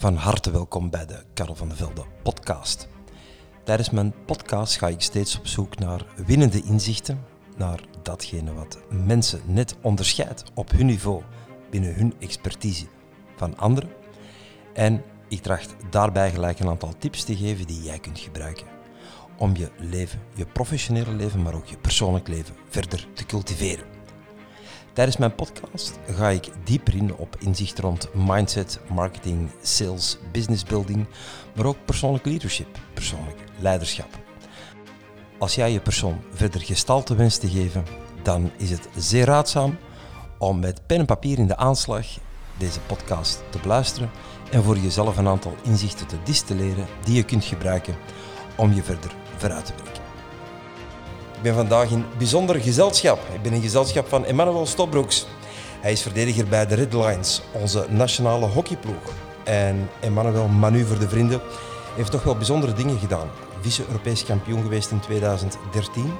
Van harte welkom bij de Karel van der Velde podcast. Tijdens mijn podcast ga ik steeds op zoek naar winnende inzichten, naar datgene wat mensen net onderscheidt op hun niveau binnen hun expertise van anderen. En ik tracht daarbij gelijk een aantal tips te geven die jij kunt gebruiken om je leven, je professionele leven, maar ook je persoonlijk leven verder te cultiveren. Tijdens mijn podcast ga ik dieper in op inzicht rond mindset, marketing, sales, business building, maar ook persoonlijk leadership, persoonlijk leiderschap. Als jij je persoon verder gestalte wenst te geven, dan is het zeer raadzaam om met pen en papier in de aanslag deze podcast te beluisteren en voor jezelf een aantal inzichten te distilleren die je kunt gebruiken om je verder vooruit te brengen. Ik ben vandaag in bijzonder gezelschap. Ik ben in gezelschap van Emmanuel Stobroeks. Hij is verdediger bij de Red Lions, onze nationale hockeyploeg. En Emmanuel Manu voor de vrienden heeft toch wel bijzondere dingen gedaan. Vice-Europees kampioen geweest in 2013.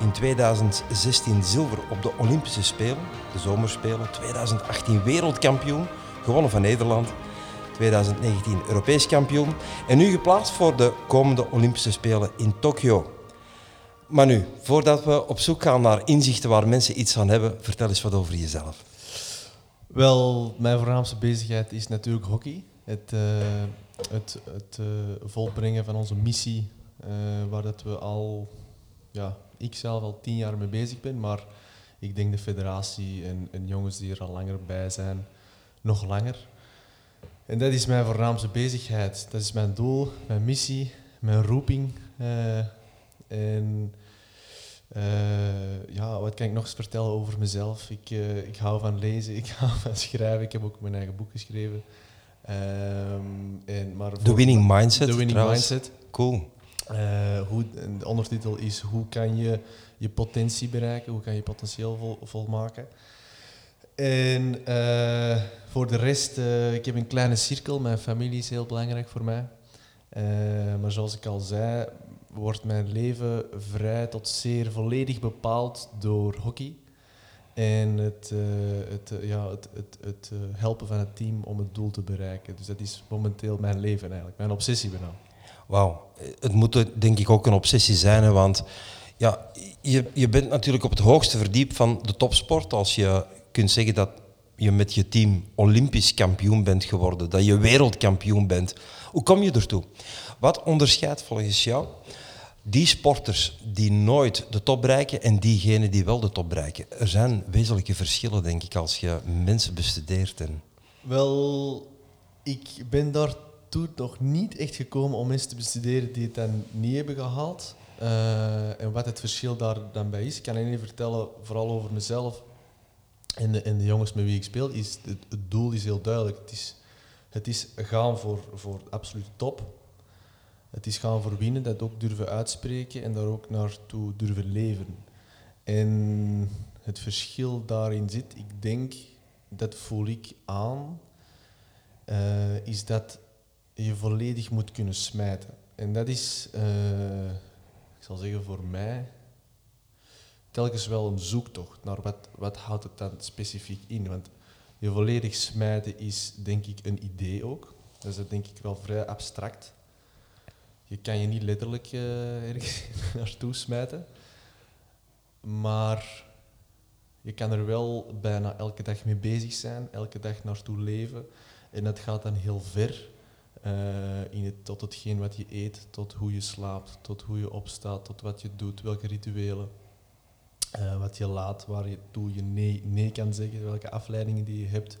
In 2016 zilver op de Olympische Spelen, de Zomerspelen. 2018 wereldkampioen, gewonnen van Nederland. 2019 Europees kampioen. En nu geplaatst voor de komende Olympische Spelen in Tokio. Maar nu, voordat we op zoek gaan naar inzichten waar mensen iets aan hebben, vertel eens wat over jezelf. Wel, mijn voornaamste bezigheid is natuurlijk hockey. Het, uh, het, het uh, volbrengen van onze missie, uh, waar dat we al, ja, ik zelf al tien jaar mee bezig ben, maar ik denk de federatie en, en jongens die er al langer bij zijn, nog langer. En dat is mijn voornaamste bezigheid. Dat is mijn doel, mijn missie, mijn roeping. En uh, ja, wat kan ik nog eens vertellen over mezelf? Ik, uh, ik hou van lezen, ik hou van schrijven. Ik heb ook mijn eigen boek geschreven. Um, en, maar The Winning Mindset. The Winning Mindset. Cool. Uh, hoe, de ondertitel is hoe kan je je potentie bereiken, hoe kan je potentieel vol, volmaken. En voor de rest, ik heb een kleine cirkel. Mijn familie is heel belangrijk voor mij. maar zoals ik al zei, wordt mijn leven vrij tot zeer volledig bepaald door hockey. En het, uh, het, uh, ja, het, het, het uh, helpen van het team om het doel te bereiken. Dus dat is momenteel mijn leven eigenlijk, mijn obsessie bijna. Wauw, het moet denk ik ook een obsessie zijn, want ja, je, je bent natuurlijk op het hoogste verdiep van de topsport. Als je kunt zeggen dat je met je team Olympisch kampioen bent geworden, dat je wereldkampioen bent. Hoe kom je ertoe? Wat onderscheidt volgens jou die sporters die nooit de top bereiken en diegenen die wel de top bereiken. Er zijn wezenlijke verschillen, denk ik, als je mensen bestudeert. En... Wel, ik ben daartoe nog niet echt gekomen om mensen te bestuderen die het dan niet hebben gehaald. Uh, en wat het verschil daar dan bij is. Ik kan alleen vertellen, vooral over mezelf en de, de jongens met wie ik speel, is het, het doel is heel duidelijk. Het is, het is gaan voor, voor absolute top. Het is gaan voor winnen, dat ook durven uitspreken en daar ook naartoe durven leven. En het verschil daarin zit, ik denk, dat voel ik aan, uh, is dat je volledig moet kunnen smijten. En dat is, uh, ik zal zeggen voor mij, telkens wel een zoektocht naar wat, wat houdt het dan specifiek in. Want je volledig smijten is denk ik een idee ook. Dat is denk ik wel vrij abstract je kan je niet letterlijk uh, ergens naartoe smijten. Maar je kan er wel bijna elke dag mee bezig zijn, elke dag naartoe leven. En dat gaat dan heel ver. Uh, in het, tot hetgeen wat je eet, tot hoe je slaapt, tot hoe je opstaat, tot wat je doet, welke rituelen. Uh, wat je laat, waar je toe je nee, nee kan zeggen, welke afleidingen die je hebt.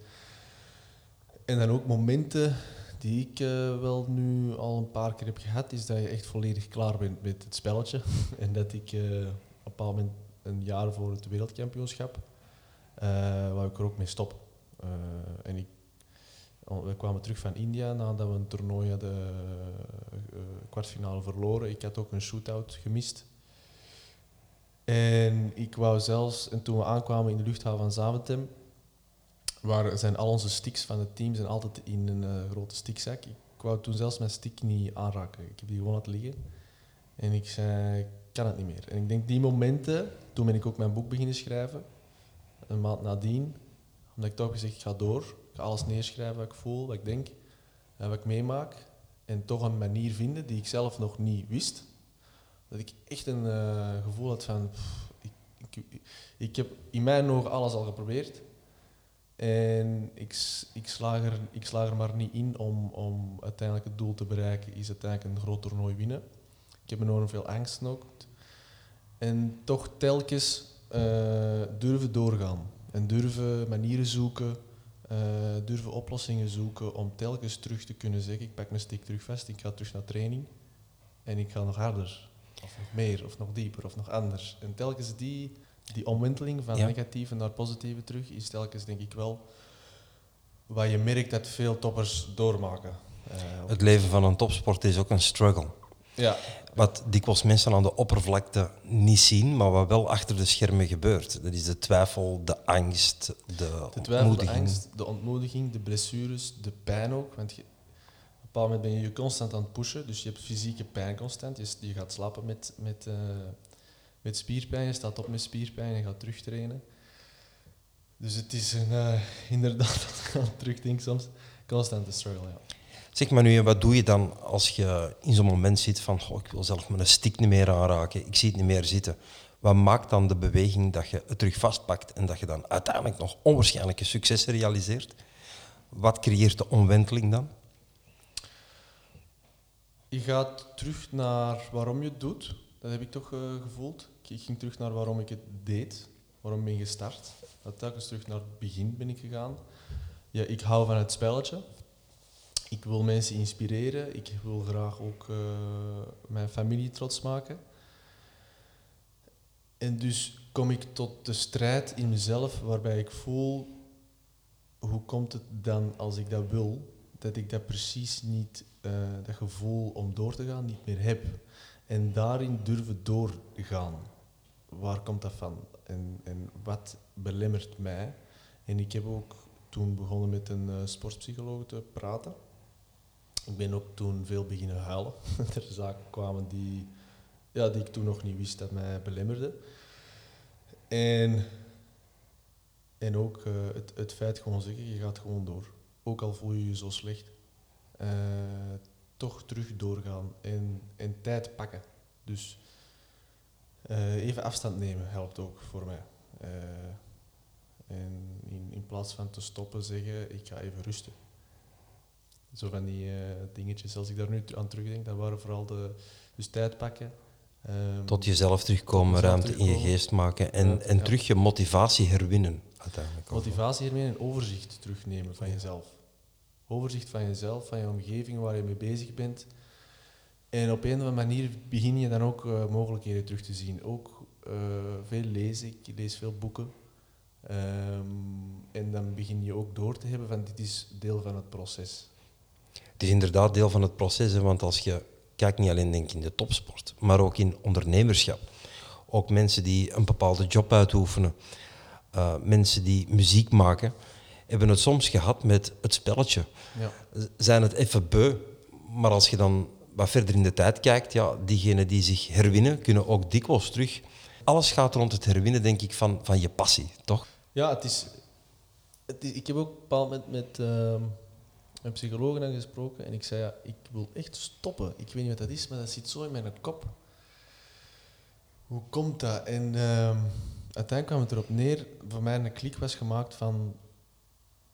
En dan ook momenten die ik uh, wel nu al een paar keer heb gehad, is dat je echt volledig klaar bent met het spelletje. en dat ik uh, op een bepaald moment, een jaar voor het wereldkampioenschap, uh, ik er ook mee stoppen. en ik, we kwamen terug van India nadat we een toernooi hadden kwartfinale verloren. Ik had ook een shootout gemist. En ik wou zelfs, en toen we aankwamen in de luchthaven van Zaventem, waar zijn al onze sticks van het team zijn altijd in een uh, grote stickzak. Ik wou toen zelfs mijn stick niet aanraken. Ik heb die gewoon laten liggen. En ik zei, ik kan het niet meer. En ik denk die momenten, toen ben ik ook mijn boek beginnen schrijven. Een maand nadien, omdat ik toch gezegd, ik ga door. Ik ga alles neerschrijven wat ik voel, wat ik denk. en wat ik meemaak. En toch een manier vinden die ik zelf nog niet wist. Dat ik echt een eh, gevoel had van... ik, ik, ik heb in mijn ogen alles al geprobeerd. En ik, ik, slaag, er, ik slaag er maar niet in om, om uiteindelijk het doel te bereiken. Is uiteindelijk een groot toernooi winnen. Ik heb enorm veel angst ook. En toch telkens eh, durven doorgaan. En durven manieren zoeken, eh, durven oplossingen zoeken om telkens terug te kunnen zeggen, ik pak mijn stick terug vast, ik ga terug naar training en ik ga nog harder, of nog meer, of nog dieper, of nog anders. En telkens die, die omwenteling van Ja. negatieve naar positieve terug is telkens denk ik wel wat je merkt dat veel toppers doormaken. Eh, Het leven van een topsport is ook een struggle. ja, Wat dikwijls mensen aan de oppervlakte niet zien, maar wat wel achter de schermen gebeurt. Dat is de twijfel, de angst, de, De twijfel, de ontmoediging. angst, de ontmoediging, de blessures, de pijn ook. Want je, op een bepaald moment ben je je constant aan het pushen. Dus je hebt fysieke pijn constant. Je, je gaat slapen met, met, eh, met spierpijn. Je staat op met spierpijn en gaat terugtrainen. Dus het is een, eh, inderdaad, als ik aan terugdenk soms, constante struggle. Ja. Zeg maar nu, wat doe je dan als je in zo'n moment zit van goh, ik wil zelf mijn stick niet meer aanraken, ik zie het niet meer zitten. Wat maakt dan de beweging dat je het terug vastpakt en dat je dan uiteindelijk nog onwaarschijnlijke successen realiseert? Wat creëert de omwenteling dan? Je gaat terug naar waarom je het doet. Dat heb ik toch eh, gevoeld. Ik- ging terug naar waarom ik het deed. Waarom ben gestart. Dat telkens terug naar het begin ben ik gegaan. Ja, ik hou van het spelletje. Ik wil mensen inspireren. Ik wil graag ook eh, mijn familie trots maken. En dus kom ik tot de strijd in mezelf waarbij ik voel... Hoe komt het dan als ik dat wil, dat ik dat precies niet, eh, dat gevoel om door te gaan, niet meer heb. En daarin durven doorgaan. Waar komt dat van? En, en wat belemmert mij? En ik heb ook toen begonnen met een eh, sportpsycholoog te praten. Ik ben ook toen veel beginnen huilen. er zaken kwamen die, ja, die ik toen nog niet wist dat mij belemmerden. En, en ook eh, het, het feit gewoon zeggen, je gaat gewoon door. Ook al voel je je zo slecht. eh, toch terug doorgaan en, en tijd pakken. Dus eh, even afstand nemen helpt ook voor mij. Eh, en in, in plaats van te stoppen zeggen, ik ga even rusten. Zo van die eh, dingetjes, als ik daar nu aan terugdenk, dat waren vooral de... Dus tijd pakken. ehm, Tot jezelf terugkomen, Tot ruimte in je geest maken en, Ja, en ja. terug je motivatie herwinnen uiteindelijk. Motivatie hiermee en overzicht terugnemen van jezelf. Overzicht van jezelf, van je omgeving, waar je mee bezig bent. En op een of andere manier begin je dan ook eh, mogelijkheden terug te zien. Ook eh, veel lezen, ik lees veel boeken. Ehm, en dan begin je ook door te hebben van dit is deel van het proces. Het is inderdaad deel van het proces, hè, want als je kijkt niet alleen denk in de topsport, maar ook in ondernemerschap. Ook mensen die een bepaalde job uitoefenen, eh, mensen die muziek maken, hebben het soms gehad met het spelletje. Ja. Zijn het even beu, maar als je dan wat verder in de tijd kijkt, ja, diegenen die zich herwinnen, kunnen ook dikwijls terug. Alles gaat rond het herwinnen, denk ik, van, van je passie, toch? Ja, het is, Ik heb ook een bepaald moment met ehm, een psycholoog gesproken en ik zei, ja, ik wil echt stoppen. Ik weet niet wat dat is, maar dat zit zo in mijn kop. Hoe komt dat? En ehm, uiteindelijk kwam het erop neer, voor mij een klik was gemaakt van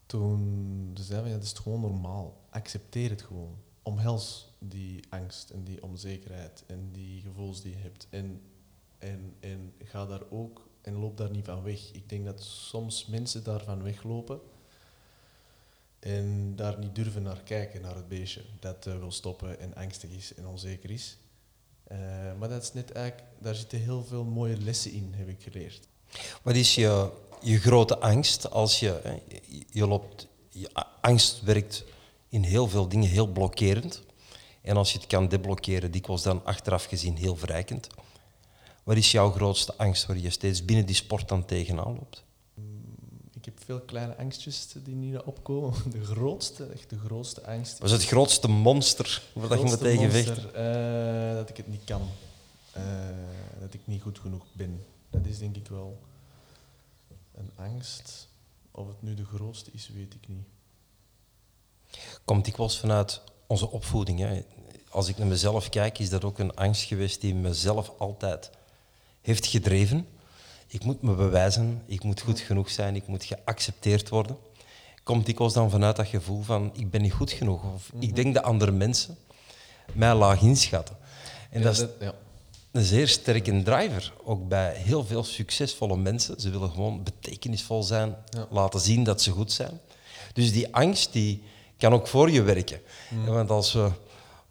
toen zeiden, ja, dat is gewoon normaal. Accepteer het gewoon. Omhels die angst en die onzekerheid en die gevoelens die je hebt. En, en, en ga daar ook en loop daar niet van weg. Ik denk dat soms mensen daarvan weglopen en daar niet durven naar kijken, naar het beestje dat eh, wil stoppen en angstig is en onzeker is. Eh, maar dat is net eigenlijk, daar zitten heel veel mooie lessen in, heb ik geleerd. Wat is je, je grote angst als je, je, loopt, je angst werkt in heel veel dingen heel blokkerend. En als je het kan deblokkeren, dikwijls dan achteraf gezien heel verrijkend. Wat is jouw grootste angst waar je steeds binnen die sport dan tegenaan loopt? Ik heb veel kleine angstjes die niet opkomen. De grootste, echt de grootste angst. Wat is het grootste monster waar dat je me tegen vecht? monster, eh, dat ik het niet kan. Eh, dat ik niet goed genoeg ben. Dat is denk ik wel een angst. Of het nu de grootste is, weet ik niet. Komt dikwijls vanuit onze opvoeding. Hè. Als ik naar mezelf kijk, is dat ook een angst geweest die mezelf altijd heeft gedreven. Ik moet me bewijzen, ik moet goed genoeg zijn, ik moet geaccepteerd worden. Komt dikwijls dan vanuit dat gevoel van ik ben niet goed genoeg of ik Mhm. denk dat andere mensen mij laag inschatten. En Ja, dat is ja. een zeer sterke driver, ook bij heel veel succesvolle mensen. Ze willen gewoon betekenisvol zijn, Ja. laten zien dat ze goed zijn. Dus die angst die kan ook voor je werken. Want als we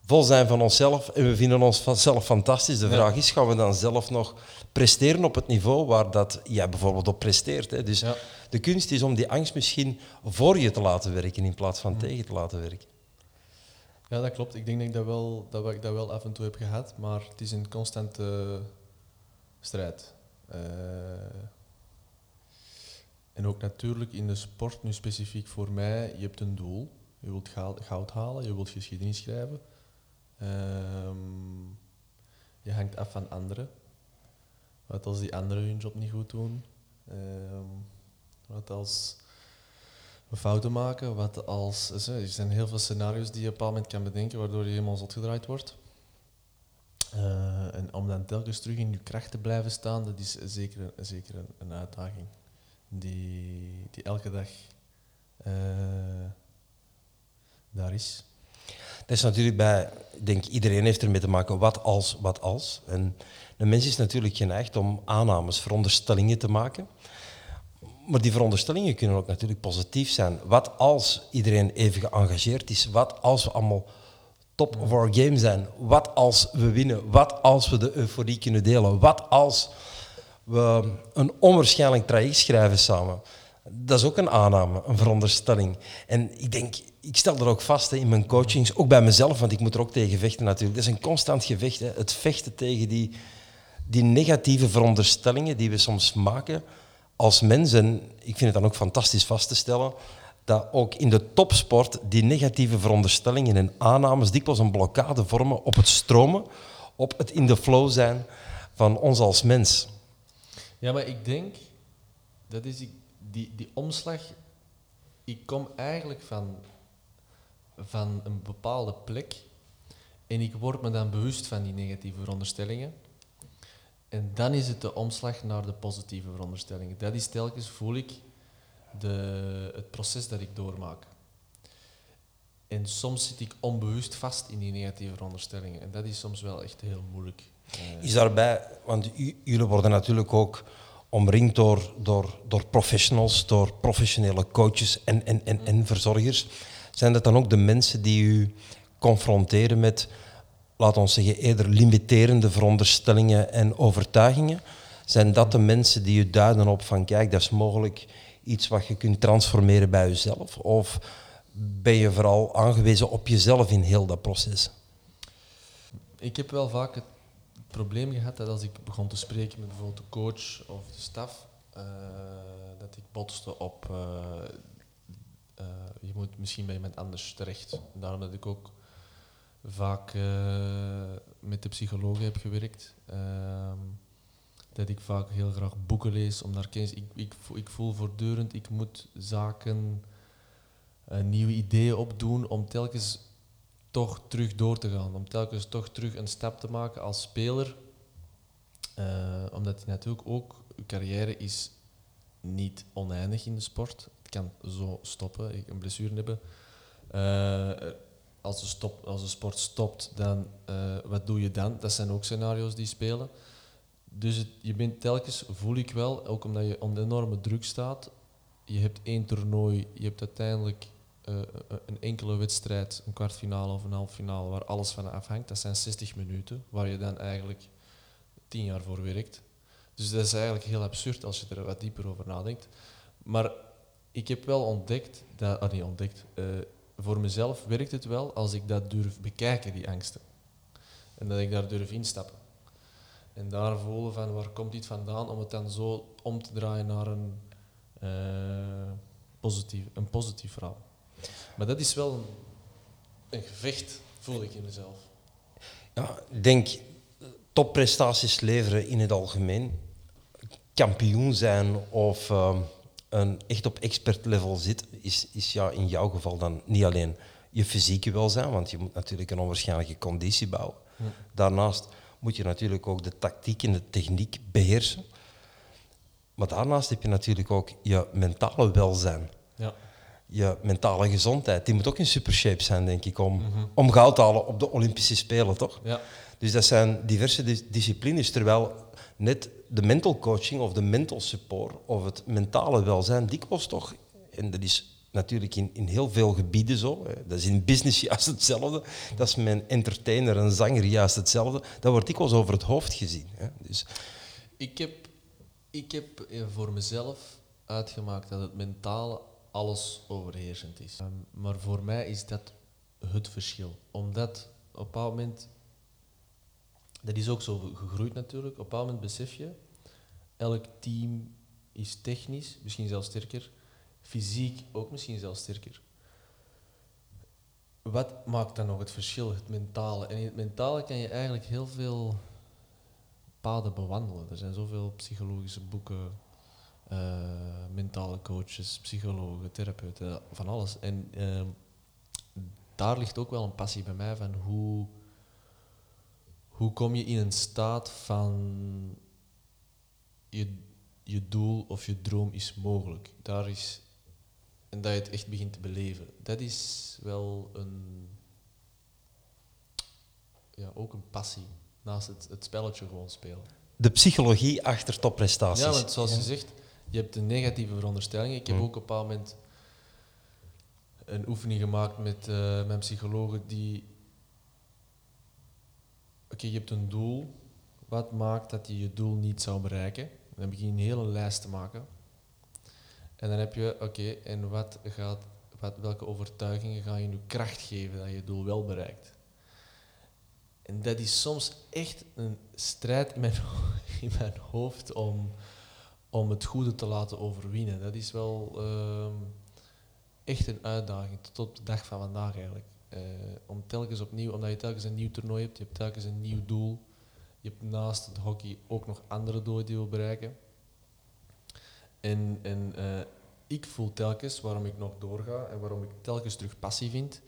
vol zijn van onszelf en we vinden onszelf fantastisch, de Ja. vraag is, gaan we dan zelf nog presteren op het niveau waar dat jij bijvoorbeeld op presteert? Hè? Dus Ja. de kunst is om die angst misschien voor je te laten werken in plaats van tegen te laten werken. Ja, dat klopt. Ik denk dat ik dat, wel, dat ik dat wel af en toe heb gehad, maar het is een constante strijd. Eh, en ook natuurlijk in de sport, nu specifiek voor mij, je hebt een doel. Je wilt goud halen, je wilt geschiedenis schrijven. Ehm, je hangt af van anderen. Wat als die anderen hun job niet goed doen? Ehm, wat als we fouten maken? Wat als, hè, er zijn heel veel scenario's die je op een bepaald moment kan bedenken, waardoor je helemaal zot gedraaid wordt. Eh, en om dan telkens terug in je kracht te blijven staan, dat is zeker, een- zeker een uitdaging. Die, die elke dag eh, daar is. Dat is natuurlijk bij, ik denk iedereen heeft ermee te maken, wat als, wat als. En de mens is natuurlijk geneigd om aannames, veronderstellingen te maken. Maar die veronderstellingen kunnen ook natuurlijk positief zijn. Wat als iedereen even geëngageerd is? Wat als we allemaal top of our game zijn? Wat als we winnen? Wat als we de euforie kunnen delen? Wat als we een onwaarschijnlijk traject schrijven samen? Dat is ook een aanname, een veronderstelling. En ik denk, ik stel dat ook vast in mijn coachings, ook bij mezelf, want ik moet er ook tegen vechten natuurlijk. Dat is een constant gevecht. Hè. Het vechten tegen die, die negatieve veronderstellingen die we soms maken als mens. En ik vind het dan ook fantastisch vast te stellen dat ook in de topsport die negatieve veronderstellingen en aannames dikwijls een blokkade vormen op het stromen, op het in de flow zijn van ons als mens. Ja, maar ik denk, dat is die, die omslag. Ik kom eigenlijk van, van een bepaalde plek en ik word me dan bewust van die negatieve veronderstellingen. En dan is het de omslag naar de positieve veronderstellingen. Dat is telkens, voel ik, de, het proces dat ik doormaak. En soms zit ik onbewust vast in die negatieve veronderstellingen. En dat is soms wel echt heel moeilijk. Eh, Is daarbij, want jullie worden natuurlijk ook omringd door, door, door professionals, door professionele coaches en, en, en, en verzorgers. Zijn dat dan ook de mensen die u confronteren met, laten we zeggen, eerder limiterende veronderstellingen en overtuigingen? Zijn dat de mensen die u duiden op van, kijk, dat is mogelijk iets wat je kunt transformeren bij jezelf? Of ben je vooral aangewezen op jezelf in heel dat proces? Ik heb wel vaak het probleem gehad dat als ik begon te spreken met bijvoorbeeld de coach of de staf, eh, dat ik botste op eh, eh, je moet misschien bij iemand anders terecht. Daarom dat ik ook vaak eh, met de psychologen heb gewerkt. Ehm, dat ik vaak heel graag boeken lees om daar kennis. Ik, ik, ik voel voortdurend, ik moet zaken, eh, nieuwe ideeën opdoen om telkens toch terug door te gaan. Om telkens toch terug een stap te maken als speler. Omdat je natuurlijk ook, carrière is niet oneindig in de sport. Kan zo stoppen, ik een blessure hebben. Eh, als, de als de sport stopt, dan eh, wat doe je dan? Dat zijn ook scenario's die spelen. Dus je bent telkens, voel ik wel, ook omdat je onder enorme druk staat. Je hebt één toernooi, je hebt uiteindelijk eh, een enkele wedstrijd, een kwartfinale of een halffinale, waar alles van afhangt. Dat zijn 60 minuten, waar je dan eigenlijk tien jaar voor werkt. Dus dat is eigenlijk heel absurd als je er wat dieper over nadenkt. Maar ik heb wel ontdekt, dat, ah, ontdekt, eh, voor mezelf werkt het wel als ik dat durf bekijken, die angsten. En dat ik daar durf instappen. En daar voelen van waar komt dit vandaan, om het dan zo om te draaien naar een, eh, positief, een positief verhaal. Maar dat is wel een, een gevecht, voel ik in mezelf. Ja, denk topprestaties leveren in het algemeen. Kampioen zijn of ehm, een echt op expert level zit, is, is ja, in jouw geval dan niet alleen je fysieke welzijn, want je moet natuurlijk een onwaarschijnlijke conditie bouwen. Daarnaast moet je natuurlijk ook de tactiek en de techniek beheersen. Maar daarnaast heb je natuurlijk ook je mentale welzijn. Ja. Je mentale gezondheid. Die moet ook in supershape zijn, denk ik, om, om goud te halen op de Olympische Spelen, toch? Ja. Dus dat zijn diverse dis- disciplines, terwijl net de mental coaching of de mental support of het mentale welzijn dikwijls toch, en dat is natuurlijk in, in heel veel gebieden zo, dat is in business juist hetzelfde, dat is een entertainer, een zanger juist hetzelfde, dat wordt dikwijls over het hoofd gezien. Hè. Dus Ik heb, ik heb eh, voor mezelf uitgemaakt dat het mentale alles overheersend is. Ehm, maar voor mij is dat het verschil. Omdat op een bepaald moment, dat is ook zo gegroeid natuurlijk, op een bepaald moment besef je, elk team is technisch, misschien zelfs sterker, fysiek ook misschien zelfs sterker. Wat maakt dan nog het verschil? Het mentale. En in het mentale kan je eigenlijk heel veel paden bewandelen. Er zijn zoveel psychologische boeken, eh, mentale coaches, psychologen, therapeuten, van alles. En ehm, daar ligt ook wel een passie bij mij van hoe, hoe kom je in een staat van je, je doel of je droom is mogelijk. Daar is, en dat je het echt begint te beleven. Dat is wel een, ja, ook een passie. Naast het, het spelletje gewoon spelen. de psychologie achter topprestaties. Ja, want zoals je zegt, je hebt een negatieve veronderstelling. Ik heb Mm. ook op een bepaald moment een oefening gemaakt met eh, mijn psychologen die... Oké, je hebt een doel. Wat maakt dat je je doel niet zou bereiken? Dan begin je een hele lijst te maken. En dan heb je, oké, en wat gaat, wat, welke overtuigingen gaan je nu kracht geven dat je je doel wel bereikt? En dat is soms echt een strijd in mijn, hoofd om, om het goede te laten overwinnen. Dat is wel ehm, echt een uitdaging, tot de dag van vandaag eigenlijk. Eh, om telkens opnieuw, omdat je telkens een nieuw toernooi hebt, je hebt telkens een nieuw doel. Je hebt naast het hockey ook nog andere doelen die je wil bereiken. En, en eh, ik voel telkens waarom ik nog doorga en waarom ik telkens terug passie vind,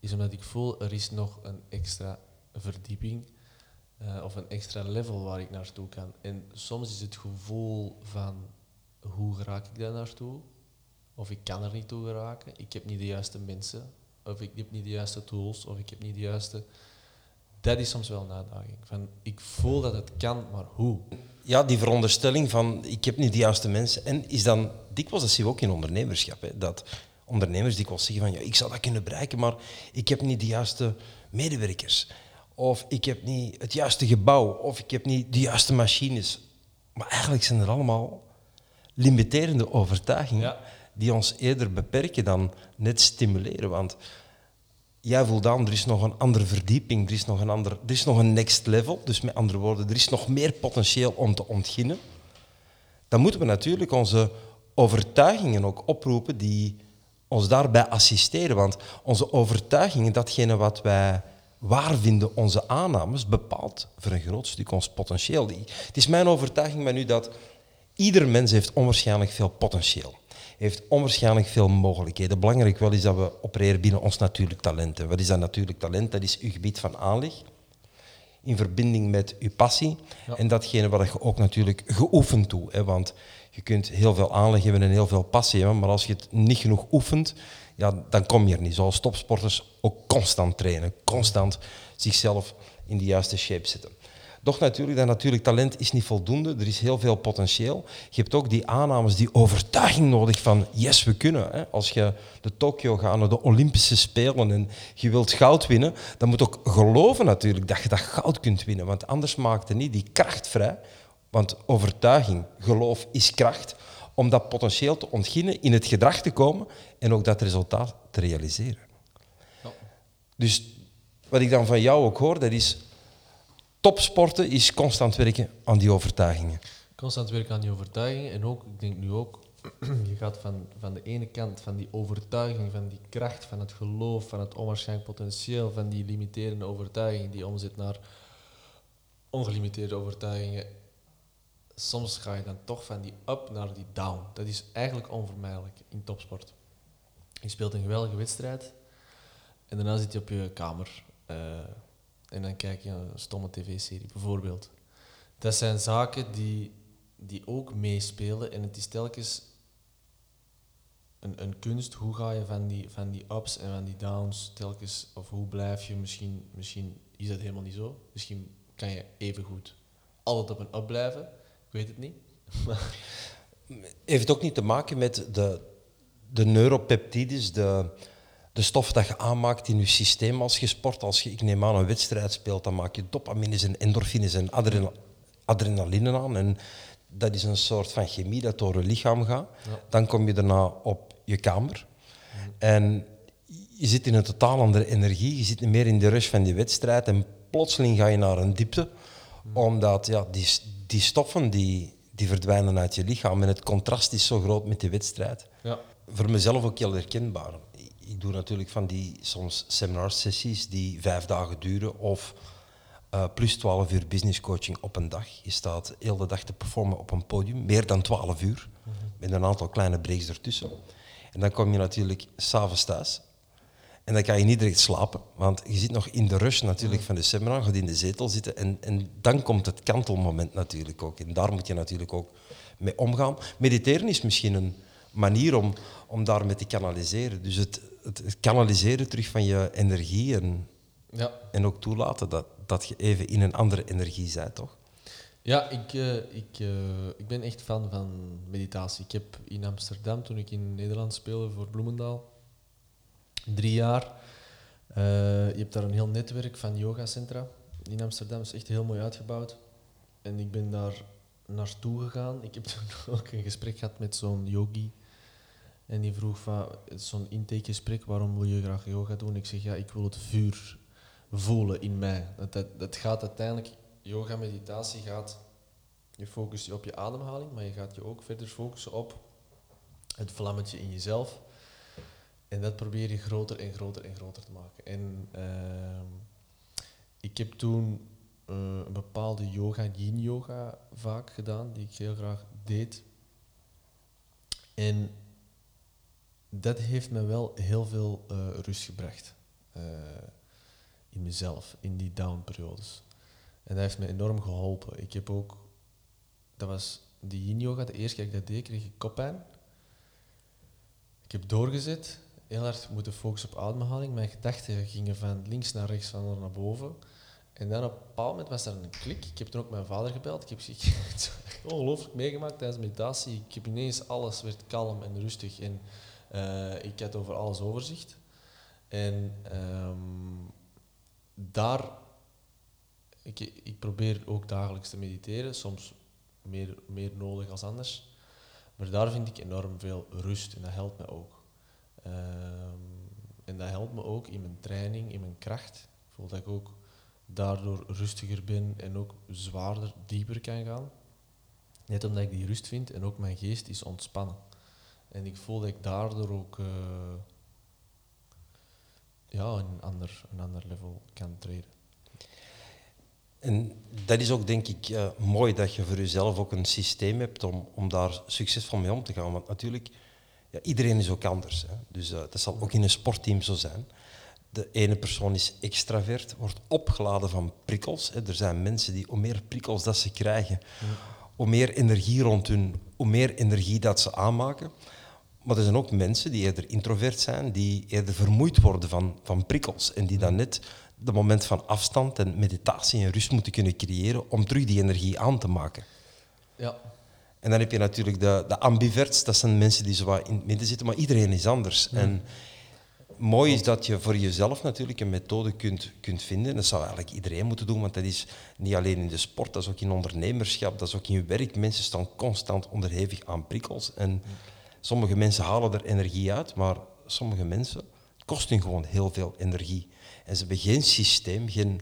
is omdat ik voel er is nog een extra verdieping eh, of een extra level waar ik naartoe kan. En soms is het gevoel van hoe raak ik daar naartoe? Of ik kan er niet toe geraken, ik heb niet de juiste mensen, of ik heb niet de juiste tools, of ik heb niet de juiste... Dat is soms wel een uitdaging. Van, ik voel dat het kan, maar hoe? ja, die veronderstelling van ik heb niet de juiste mensen. En is dan dikwijls, dat zien we ook in ondernemerschap, hè, dat ondernemers dikwijls zeggen van ja, ik zou dat kunnen bereiken, maar ik heb niet de juiste medewerkers. Of ik heb niet het juiste gebouw, of ik heb niet de juiste machines. Maar eigenlijk zijn er allemaal limiterende overtuigingen Ja. Die ons eerder beperken dan net stimuleren. Want jij voelt aan, er is nog een andere verdieping, er is nog een, ander, er is nog een next level. Dus met andere woorden, er is nog meer potentieel om te ontginnen. Dan moeten we natuurlijk onze overtuigingen ook oproepen die ons daarbij assisteren. Want onze overtuigingen, datgene wat wij waar vinden, onze aannames, bepaalt voor een groot stuk ons potentieel. Het is mijn overtuiging maar nu dat ieder mens heeft onwaarschijnlijk veel potentieel. Heeft onwaarschijnlijk veel mogelijkheden. Belangrijk wel is dat we opereren binnen ons natuurlijk talent. En Wat is dat natuurlijk talent? Dat is uw gebied van aanleg in verbinding met uw passie. Ja. En datgene wat je ook natuurlijk geoefend doet. Hè, want je kunt heel veel aanleg hebben en heel veel passie hebben, maar als je het niet genoeg oefent, ja, dan kom je er niet. Zoals topsporters ook constant trainen, constant zichzelf in de juiste shape zetten. Doch natuurlijk, dat natuurlijk talent is niet voldoende. Er is heel veel potentieel. Je hebt ook die aannames, die overtuiging nodig van yes, we kunnen. Hè. Als je de Tokio gaat, naar de Olympische Spelen en je wilt goud winnen, dan moet ook geloven natuurlijk dat je dat goud kunt winnen. Want anders maakt er niet die kracht vrij. Want overtuiging, geloof is kracht om dat potentieel te ontginnen, in het gedrag te komen en ook dat resultaat te realiseren. Ja. Dus wat ik dan van jou ook hoor, dat is topsporten is constant werken aan die overtuigingen. Constant werken aan die overtuiging. En ook, ik denk nu ook, je gaat van, van de ene kant van die overtuiging, van die kracht, van het geloof, van het onwaarschijnlijk potentieel, van die limiterende overtuiging die omzet naar ongelimiteerde overtuigingen. soms ga je dan toch van die up naar die down. Dat is eigenlijk onvermijdelijk in topsport. Je speelt een geweldige wedstrijd en daarna zit je op je kamer eh, en dan kijk je een stomme tv-serie, bijvoorbeeld. Dat zijn zaken die, die ook meespelen en het is telkens een, een kunst. Hoe ga je van die, van die ups en van die downs telkens, of hoe blijf je, misschien, misschien is dat helemaal niet zo. Misschien kan je even goed altijd op een up blijven. Ik weet het niet. Heeft het ook niet te maken met de, de neuropeptides, de, de stof dat je aanmaakt in je systeem als je sport? Als je, ik neem aan, een wedstrijd speelt, dan maak je dopamines en endorfines en adrenal, adrenaline aan. En dat is een soort van chemie dat door je lichaam gaat. Dan kom je daarna op je kamer. En je zit in een totaal andere energie. Je zit niet meer in de rush van die wedstrijd. En plotseling ga je naar een diepte. Omdat ja, die, die stoffen die, die verdwijnen uit je lichaam. En het contrast is zo groot met die wedstrijd. Ja. Voor mezelf ook heel herkenbaar. Ik doe natuurlijk van die soms seminarsessies die vijf dagen duren. Of uh, plus 12 uur business coaching op een dag. Je staat heel de dag te performen op een podium, meer dan 12 uur, met een aantal kleine breaks ertussen. En dan kom je natuurlijk s'avonds thuis. En dan kan je niet direct slapen, want je zit nog in de rush natuurlijk van de seminar, gaat in de zetel zitten. En, en dan komt het kantelmoment natuurlijk ook. En daar moet je natuurlijk ook mee omgaan. Mediteren is misschien een manier om, om daarmee te kanaliseren. Dus het, het, het kanaliseren terug van je energie en, Ja. en ook toelaten dat, dat je even in een andere energie bent, toch? Ja, ik, eh, ik, eh, ik ben echt fan van meditatie. Ik heb in Amsterdam, toen ik in Nederland speelde voor Bloemendaal, drie jaar. eh, je hebt daar een heel netwerk van yogacentra in Amsterdam. Is echt heel mooi uitgebouwd. En ik ben daar naartoe gegaan. Ik heb toen ook een gesprek gehad met zo'n yogi. En die vroeg van, zo'n intakegesprek, waarom wil je graag yoga doen? Ik zeg, ja, ik wil het vuur voelen in mij. Dat, dat, dat gaat uiteindelijk, yoga, meditatie gaat, je focust je op je ademhaling, maar je gaat je ook verder focussen op het vlammetje in jezelf. En dat probeer je groter en groter en groter te maken. En ehm, ik heb toen eh, een bepaalde yoga, yin yoga, vaak gedaan, die ik heel graag deed. En dat heeft me wel heel veel eh, rust gebracht. eh, in mezelf, in die down-periodes. En dat heeft me enorm geholpen. Ik heb ook, dat was die yin yoga, de eerste keer dat ik dat deed, kreeg ik koppijn. Ik heb doorgezet, heel hard moeten focussen op ademhaling. Mijn gedachten gingen van links naar rechts, van onder naar boven. En dan op een bepaald moment was er een klik. Ik heb toen ook mijn vader gebeld. Ik heb ongelooflijk meegemaakt tijdens meditatie. Ik heb ineens alles werd kalm en rustig. En eh, ik had over alles overzicht. En ehm, daar, ik, ik probeer ook dagelijks te mediteren, soms meer, meer nodig als anders. Maar daar vind ik enorm veel rust en dat helpt me ook. Ehm, en dat helpt me ook in mijn training, in mijn kracht. Ik voel dat ik ook daardoor rustiger ben en ook zwaarder, dieper kan gaan. Net omdat ik die rust vind en ook mijn geest is ontspannen. En ik voel dat ik daardoor ook eh, ja, een, ander, een ander level kan treden. En dat is ook, denk ik, eh, mooi dat je voor jezelf ook een systeem hebt om, om daar succesvol mee om te gaan. Want natuurlijk, ja, iedereen is ook anders. Hè. Dus eh, dat zal ook in een sportteam zo zijn. De ene persoon is extravert, wordt opgeladen van prikkels. Hè. Er zijn mensen die, hoe meer prikkels dat ze krijgen, hoe meer energie rond hun, hoe meer energie dat ze aanmaken. Maar er zijn ook mensen die eerder introvert zijn, die eerder vermoeid worden van, van prikkels. En die dan net de moment van afstand en meditatie en rust moeten kunnen creëren om terug die energie aan te maken. Ja, En dan heb je natuurlijk de, de ambiverts, dat zijn mensen die zo wat in het midden zitten, maar iedereen is anders. En mooi is dat je voor jezelf natuurlijk een methode kunt, kunt vinden. Dat zou eigenlijk iedereen moeten doen, want dat is niet alleen in de sport, dat is ook in ondernemerschap, dat is ook in je werk. Mensen staan constant onderhevig aan prikkels. En sommige mensen halen er energie uit, maar sommige mensen het kost hun gewoon heel veel energie. En ze hebben geen systeem, geen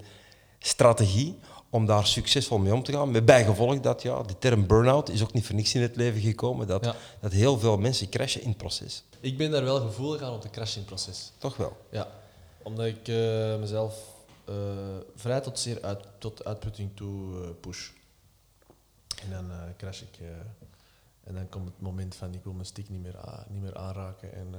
strategie om daar succesvol mee om te gaan. Met bijgevolg dat ja, de term burn-out is ook niet voor niks in het leven gekomen. Dat, Ja. dat heel veel mensen crashen in het proces. ik ben daar wel gevoelig aan op de crashing-proces. Toch wel. Ja, omdat ik eh, mezelf eh, vrij tot zeer uit, tot uitputting toe eh, push. En dan crash ik. En dan komt het moment van ik wil mijn stick niet meer, niet meer aanraken. En, uh,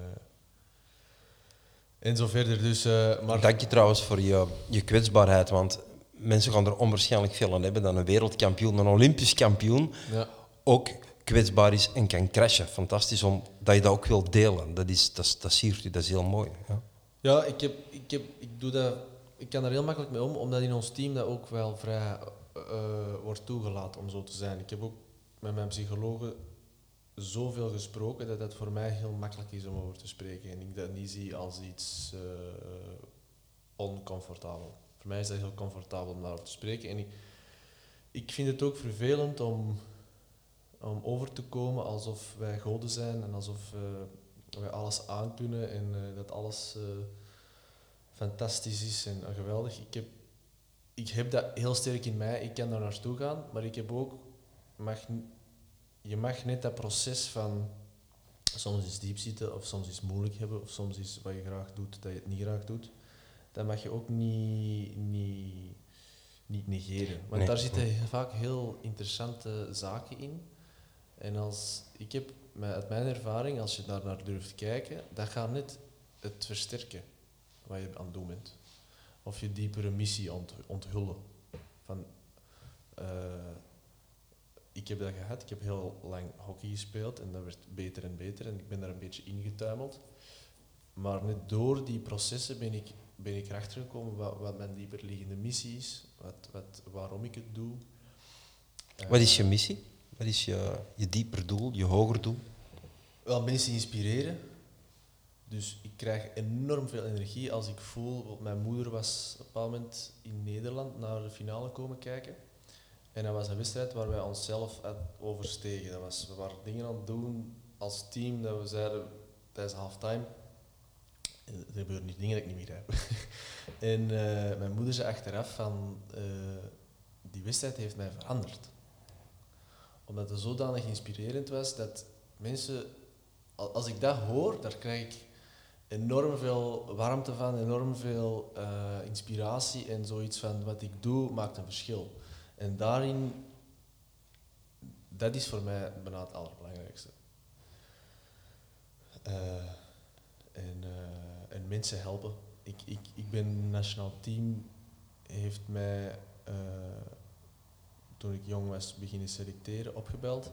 en zo verder. Dus, maar Dank je trouwens voor je, je kwetsbaarheid. Want mensen gaan er onwaarschijnlijk veel aan hebben dan een wereldkampioen, een Olympisch kampioen. Ja. Ook kwetsbaar is en kan crashen. Fantastisch om, dat je dat ook wilt delen. Dat, is, dat, dat siert u, dat is heel mooi. Ja, ja ik, heb, ik, heb, ik, doe dat, ik kan er heel makkelijk mee om, omdat in ons team dat ook wel vrij uh, wordt toegelaten om zo te zijn. Ik heb ook met mijn psychologen zoveel gesproken dat het voor mij heel makkelijk is om over te spreken. En ik dat niet zie als iets uh, oncomfortabel. Voor mij is dat heel comfortabel om daarover te spreken. En ik, ik vind het ook vervelend om om over te komen alsof wij goden zijn en alsof uh, wij alles aankunnen en uh, dat alles fantastisch is en geweldig. Ik heb, ik heb dat heel sterk in mij, ik kan daar naartoe gaan, maar ik heb ook, mag, je mag net dat proces van soms is diep zitten of soms is moeilijk hebben of soms is wat je graag doet dat je het niet graag doet, dat mag je ook niet, niet, niet negeren. Want daar zitten vaak heel interessante zaken in en als, ik heb uit mijn ervaring, als je daar naar durft kijken, dat gaat net het versterken wat je aan het doen bent. Of je diepere missie onthullen. Van, uh, ik heb dat gehad, ik heb heel lang hockey gespeeld en dat werd beter en beter en ik ben daar een beetje ingetuimeld. Maar net door die processen ben ik, ben ik erachter gekomen wat, wat mijn dieperliggende missie is, wat, wat, waarom ik het doe. Wat is je missie? Wat is je, je dieper doel, je hoger doel? Wel, mensen inspireren. Dus ik krijg enorm veel energie als ik voel... Mijn moeder was op een bepaald moment in Nederland naar de finale komen kijken. En dat was een wedstrijd waar wij onszelf overstegen. Dat was, we waren dingen aan het doen als team dat we zeiden tijdens halftime... Er gebeuren niet dingen dat ik niet meer heb. en uh, mijn moeder zei achteraf van... Uh, die wedstrijd heeft mij veranderd omdat het zodanig inspirerend was dat mensen, als ik dat hoor, daar krijg ik enorm veel warmte van, enorm veel inspiratie en zoiets van wat ik doe maakt een verschil. En daarin, dat is voor mij bijna het allerbelangrijkste. Uh, en, en mensen helpen. Ik, ik, ik ben nationaal team, heeft mij toen ik jong was beginnen selecteren, opgebeld.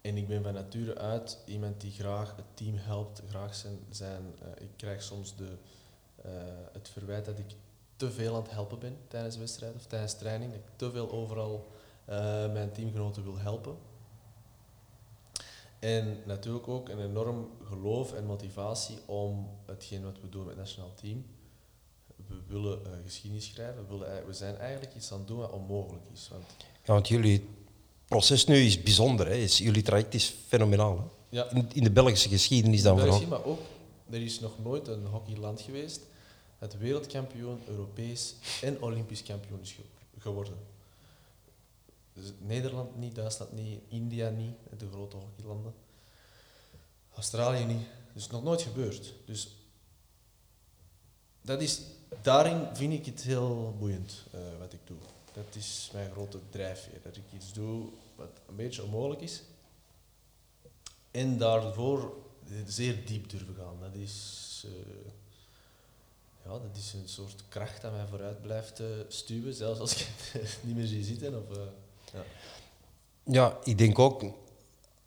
En ik ben van nature uit iemand die graag het team helpt, graag zijn. zijn ik krijg soms de, het verwijt dat ik te veel aan het helpen ben tijdens wedstrijd of tijdens training. Dat ik te veel overal uh, mijn teamgenoten wil helpen. En natuurlijk ook een enorm geloof en motivatie om hetgeen wat we doen met het nationaal team we willen uh, geschiedenis schrijven, we, willen, we zijn eigenlijk iets aan het doen wat onmogelijk is. Want ja, want jullie proces nu is bijzonder, hè? jullie traject is fenomenaal. Hè? Ja. In, in, de Belgische geschiedenis dan vooral. Maar ook, er is nog nooit een hockeyland geweest dat wereldkampioen, Europees en Olympisch kampioen is geworden. Dus Nederland niet, Duitsland niet, India niet, de grote hockeylanden. Australië niet. Dus nog nooit gebeurd. Dus dat is daarin vind ik het heel boeiend uh, wat ik doe. Dat is mijn grote drijfveer. Dat ik iets doe wat een beetje onmogelijk is. En daarvoor zeer diep durven gaan. Dat is, uh, ja, dat is een soort kracht dat mij vooruit blijft uh, stuwen, zelfs als ik het niet meer zie zitten. Of, ja. ja, ik denk ook,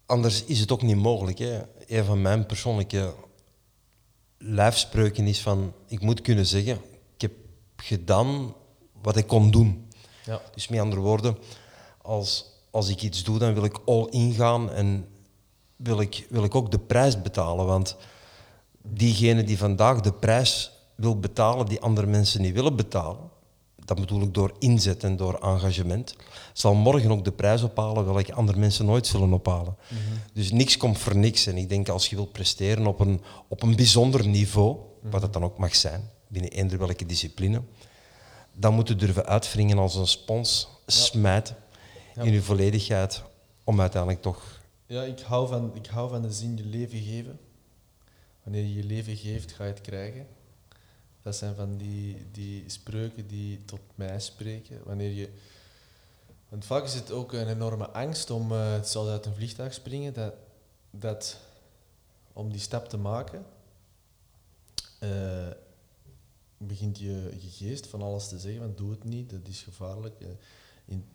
anders is het ook niet mogelijk. Hè. Een van mijn persoonlijke lijfspreuken is van, ik moet kunnen zeggen, gedaan wat ik kon doen. Ja. Dus met andere woorden, als, als ik iets doe, dan wil ik all in gaan en wil ik, wil ik ook de prijs betalen. Want diegene die vandaag de prijs wil betalen die andere mensen niet willen betalen, dat bedoel ik door inzet en door engagement, zal morgen ook de prijs ophalen welke andere mensen nooit zullen ophalen. Mhm. Dus niks komt voor niks. En ik denk als je wilt presteren op een, op een bijzonder niveau, wat het dan ook mag zijn, binnen eender welke discipline, dan moet je durven uitwringen als een spons, smijt in je volledigheid, om uiteindelijk toch... Ja, ik hou van, ik hou van de zin je leven geven. Wanneer je je leven geeft, ga je het krijgen. Dat zijn van die, die spreuken die tot mij spreken. Wanneer je, Want vaak is het ook een enorme angst om, uh, het zal uit een vliegtuig springen, dat, dat om die stap te maken, uh, begint je, je geest van alles te zeggen, van doe het niet, dat is gevaarlijk. Uh, in,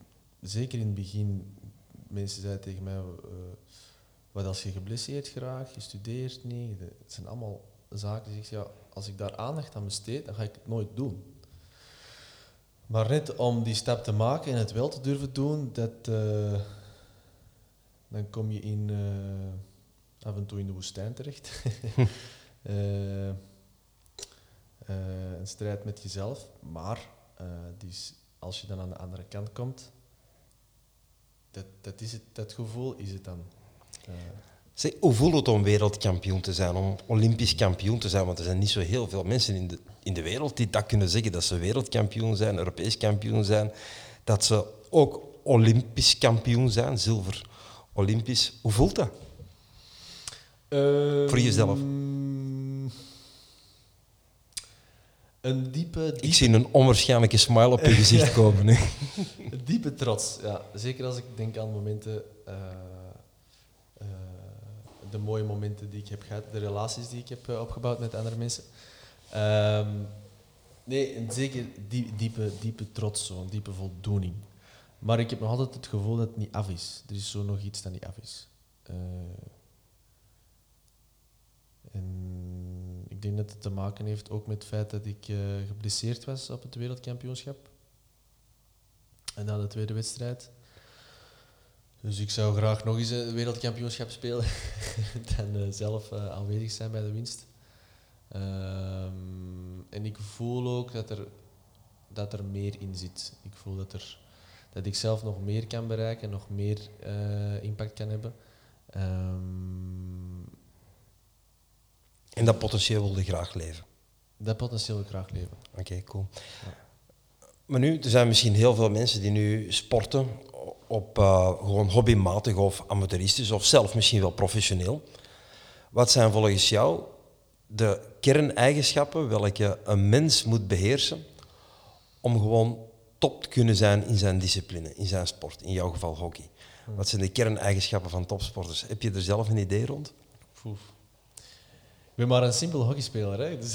zeker in het begin, mensen zeiden tegen mij, wat als je geblesseerd geraakt, je studeert niet, het zijn allemaal zaken die zeggen, ja, als ik daar aandacht aan besteed, dan ga ik het nooit doen. Maar net om die stap te maken en het wel te durven doen, dat, uh, dan kom je in, uh, af en toe in de woestijn terecht. uh, een strijd met jezelf. Maar die als je dan aan de andere kant komt, dat, dat, is het, dat gevoel is het dan. Zeg, hoe voelt het om wereldkampioen te zijn, om olympisch kampioen te zijn? Want er zijn niet zo heel veel mensen in de, in de wereld die dat kunnen zeggen, dat ze wereldkampioen zijn, Europees kampioen zijn, dat ze ook olympisch kampioen zijn, zilver olympisch. Hoe voelt dat? Voor jezelf? Ehm, een diepe, diepe, Ik zie een onwaarschijnlijke smile op je gezicht komen. Een diepe trots, ja. Zeker als ik denk aan momenten... Uh, de mooie momenten die ik heb gehad, de relaties die ik heb eh, opgebouwd met andere mensen. Um, nee, zeker die, diepe, diepe trots, zo'n diepe voldoening. Maar ik heb nog altijd het gevoel dat het niet af is. Er is zo nog iets dat niet af is. Uh, en ik denk dat het te maken heeft ook met het feit dat ik uh, geblesseerd was op het wereldkampioenschap. En na de tweede wedstrijd dus ik zou graag nog eens een wereldkampioenschap spelen dan uh, zelf uh, aanwezig zijn bij de winst. Um, en ik voel ook dat er, dat er meer in zit. Ik voel dat, er, dat ik zelf nog meer kan bereiken, nog meer uh, impact kan hebben. Um, en dat potentieel wilde graag leven? Dat potentieel wil ik graag leven. Oké, okay, cool. Ja. Maar nu, er zijn misschien heel veel mensen die nu sporten op uh, gewoon hobbymatig of amateuristisch of zelf misschien wel professioneel. Wat zijn volgens jou de kerneigenschappen welke een mens moet beheersen om gewoon top te kunnen zijn in zijn discipline, in zijn sport, in jouw geval hockey? Wat zijn de kerneigenschappen van topsporters? Heb je er zelf een idee rond? Ik ben maar een simpel hockeyspeler. Hè? Dus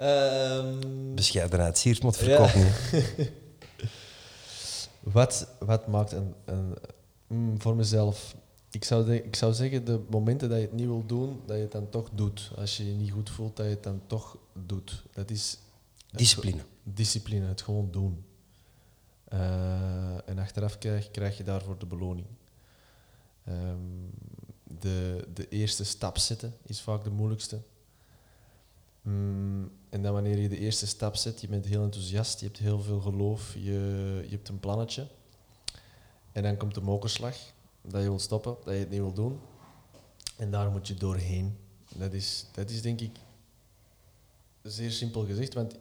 um... Bescheidenheid, siert moet verkopen. Ja. Wat, wat maakt een, een mm, voor mezelf? Ik zou, de, ik zou zeggen, de momenten dat je het niet wil doen, dat je het dan toch doet. Als je je niet goed voelt, dat je het dan toch doet. Dat is... Discipline. discipline, het gewoon doen. Uh, en achteraf krijg, krijg je daarvoor de beloning. Um, de, de eerste stap zetten is vaak de moeilijkste. Mm, en dan wanneer je de eerste stap zet, je bent heel enthousiast, je hebt heel veel geloof, je, je hebt een plannetje. En dan komt de mokerslag, dat je wilt stoppen, dat je het niet wil doen. En daar moet je doorheen. Dat is, dat is denk ik zeer simpel gezegd, want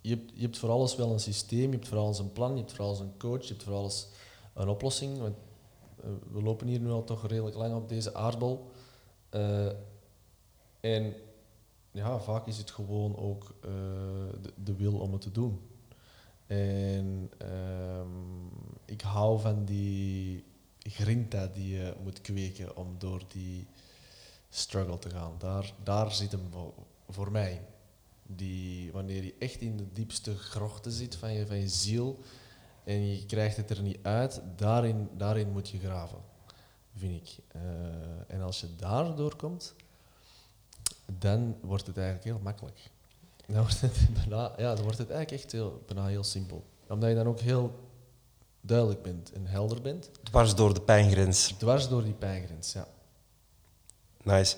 je hebt, je hebt voor alles wel een systeem, je hebt voor alles een plan, je hebt voor alles een coach, je hebt voor alles een oplossing. Want eh, we lopen hier nu al toch redelijk lang op deze aardbol. Uh, en ja, vaak is het gewoon ook uh, de, de, wil om het te doen. En um, ik hou van die grinta die je moet kweken om door die struggle te gaan. Daar, daar zit hem voor, mij. Die, wanneer je echt in de diepste grochten zit van je, van je ziel en je krijgt het er niet uit, daarin, daarin moet je graven, vind ik. Uh, en als je daar doorkomt, dan wordt het eigenlijk heel makkelijk. Dan wordt het, bijna, ja, dan wordt het eigenlijk echt heel, bijna heel simpel. Omdat je dan ook heel duidelijk bent en helder bent. Dwars door de pijngrens. Dwars door die pijngrens, ja. Nice.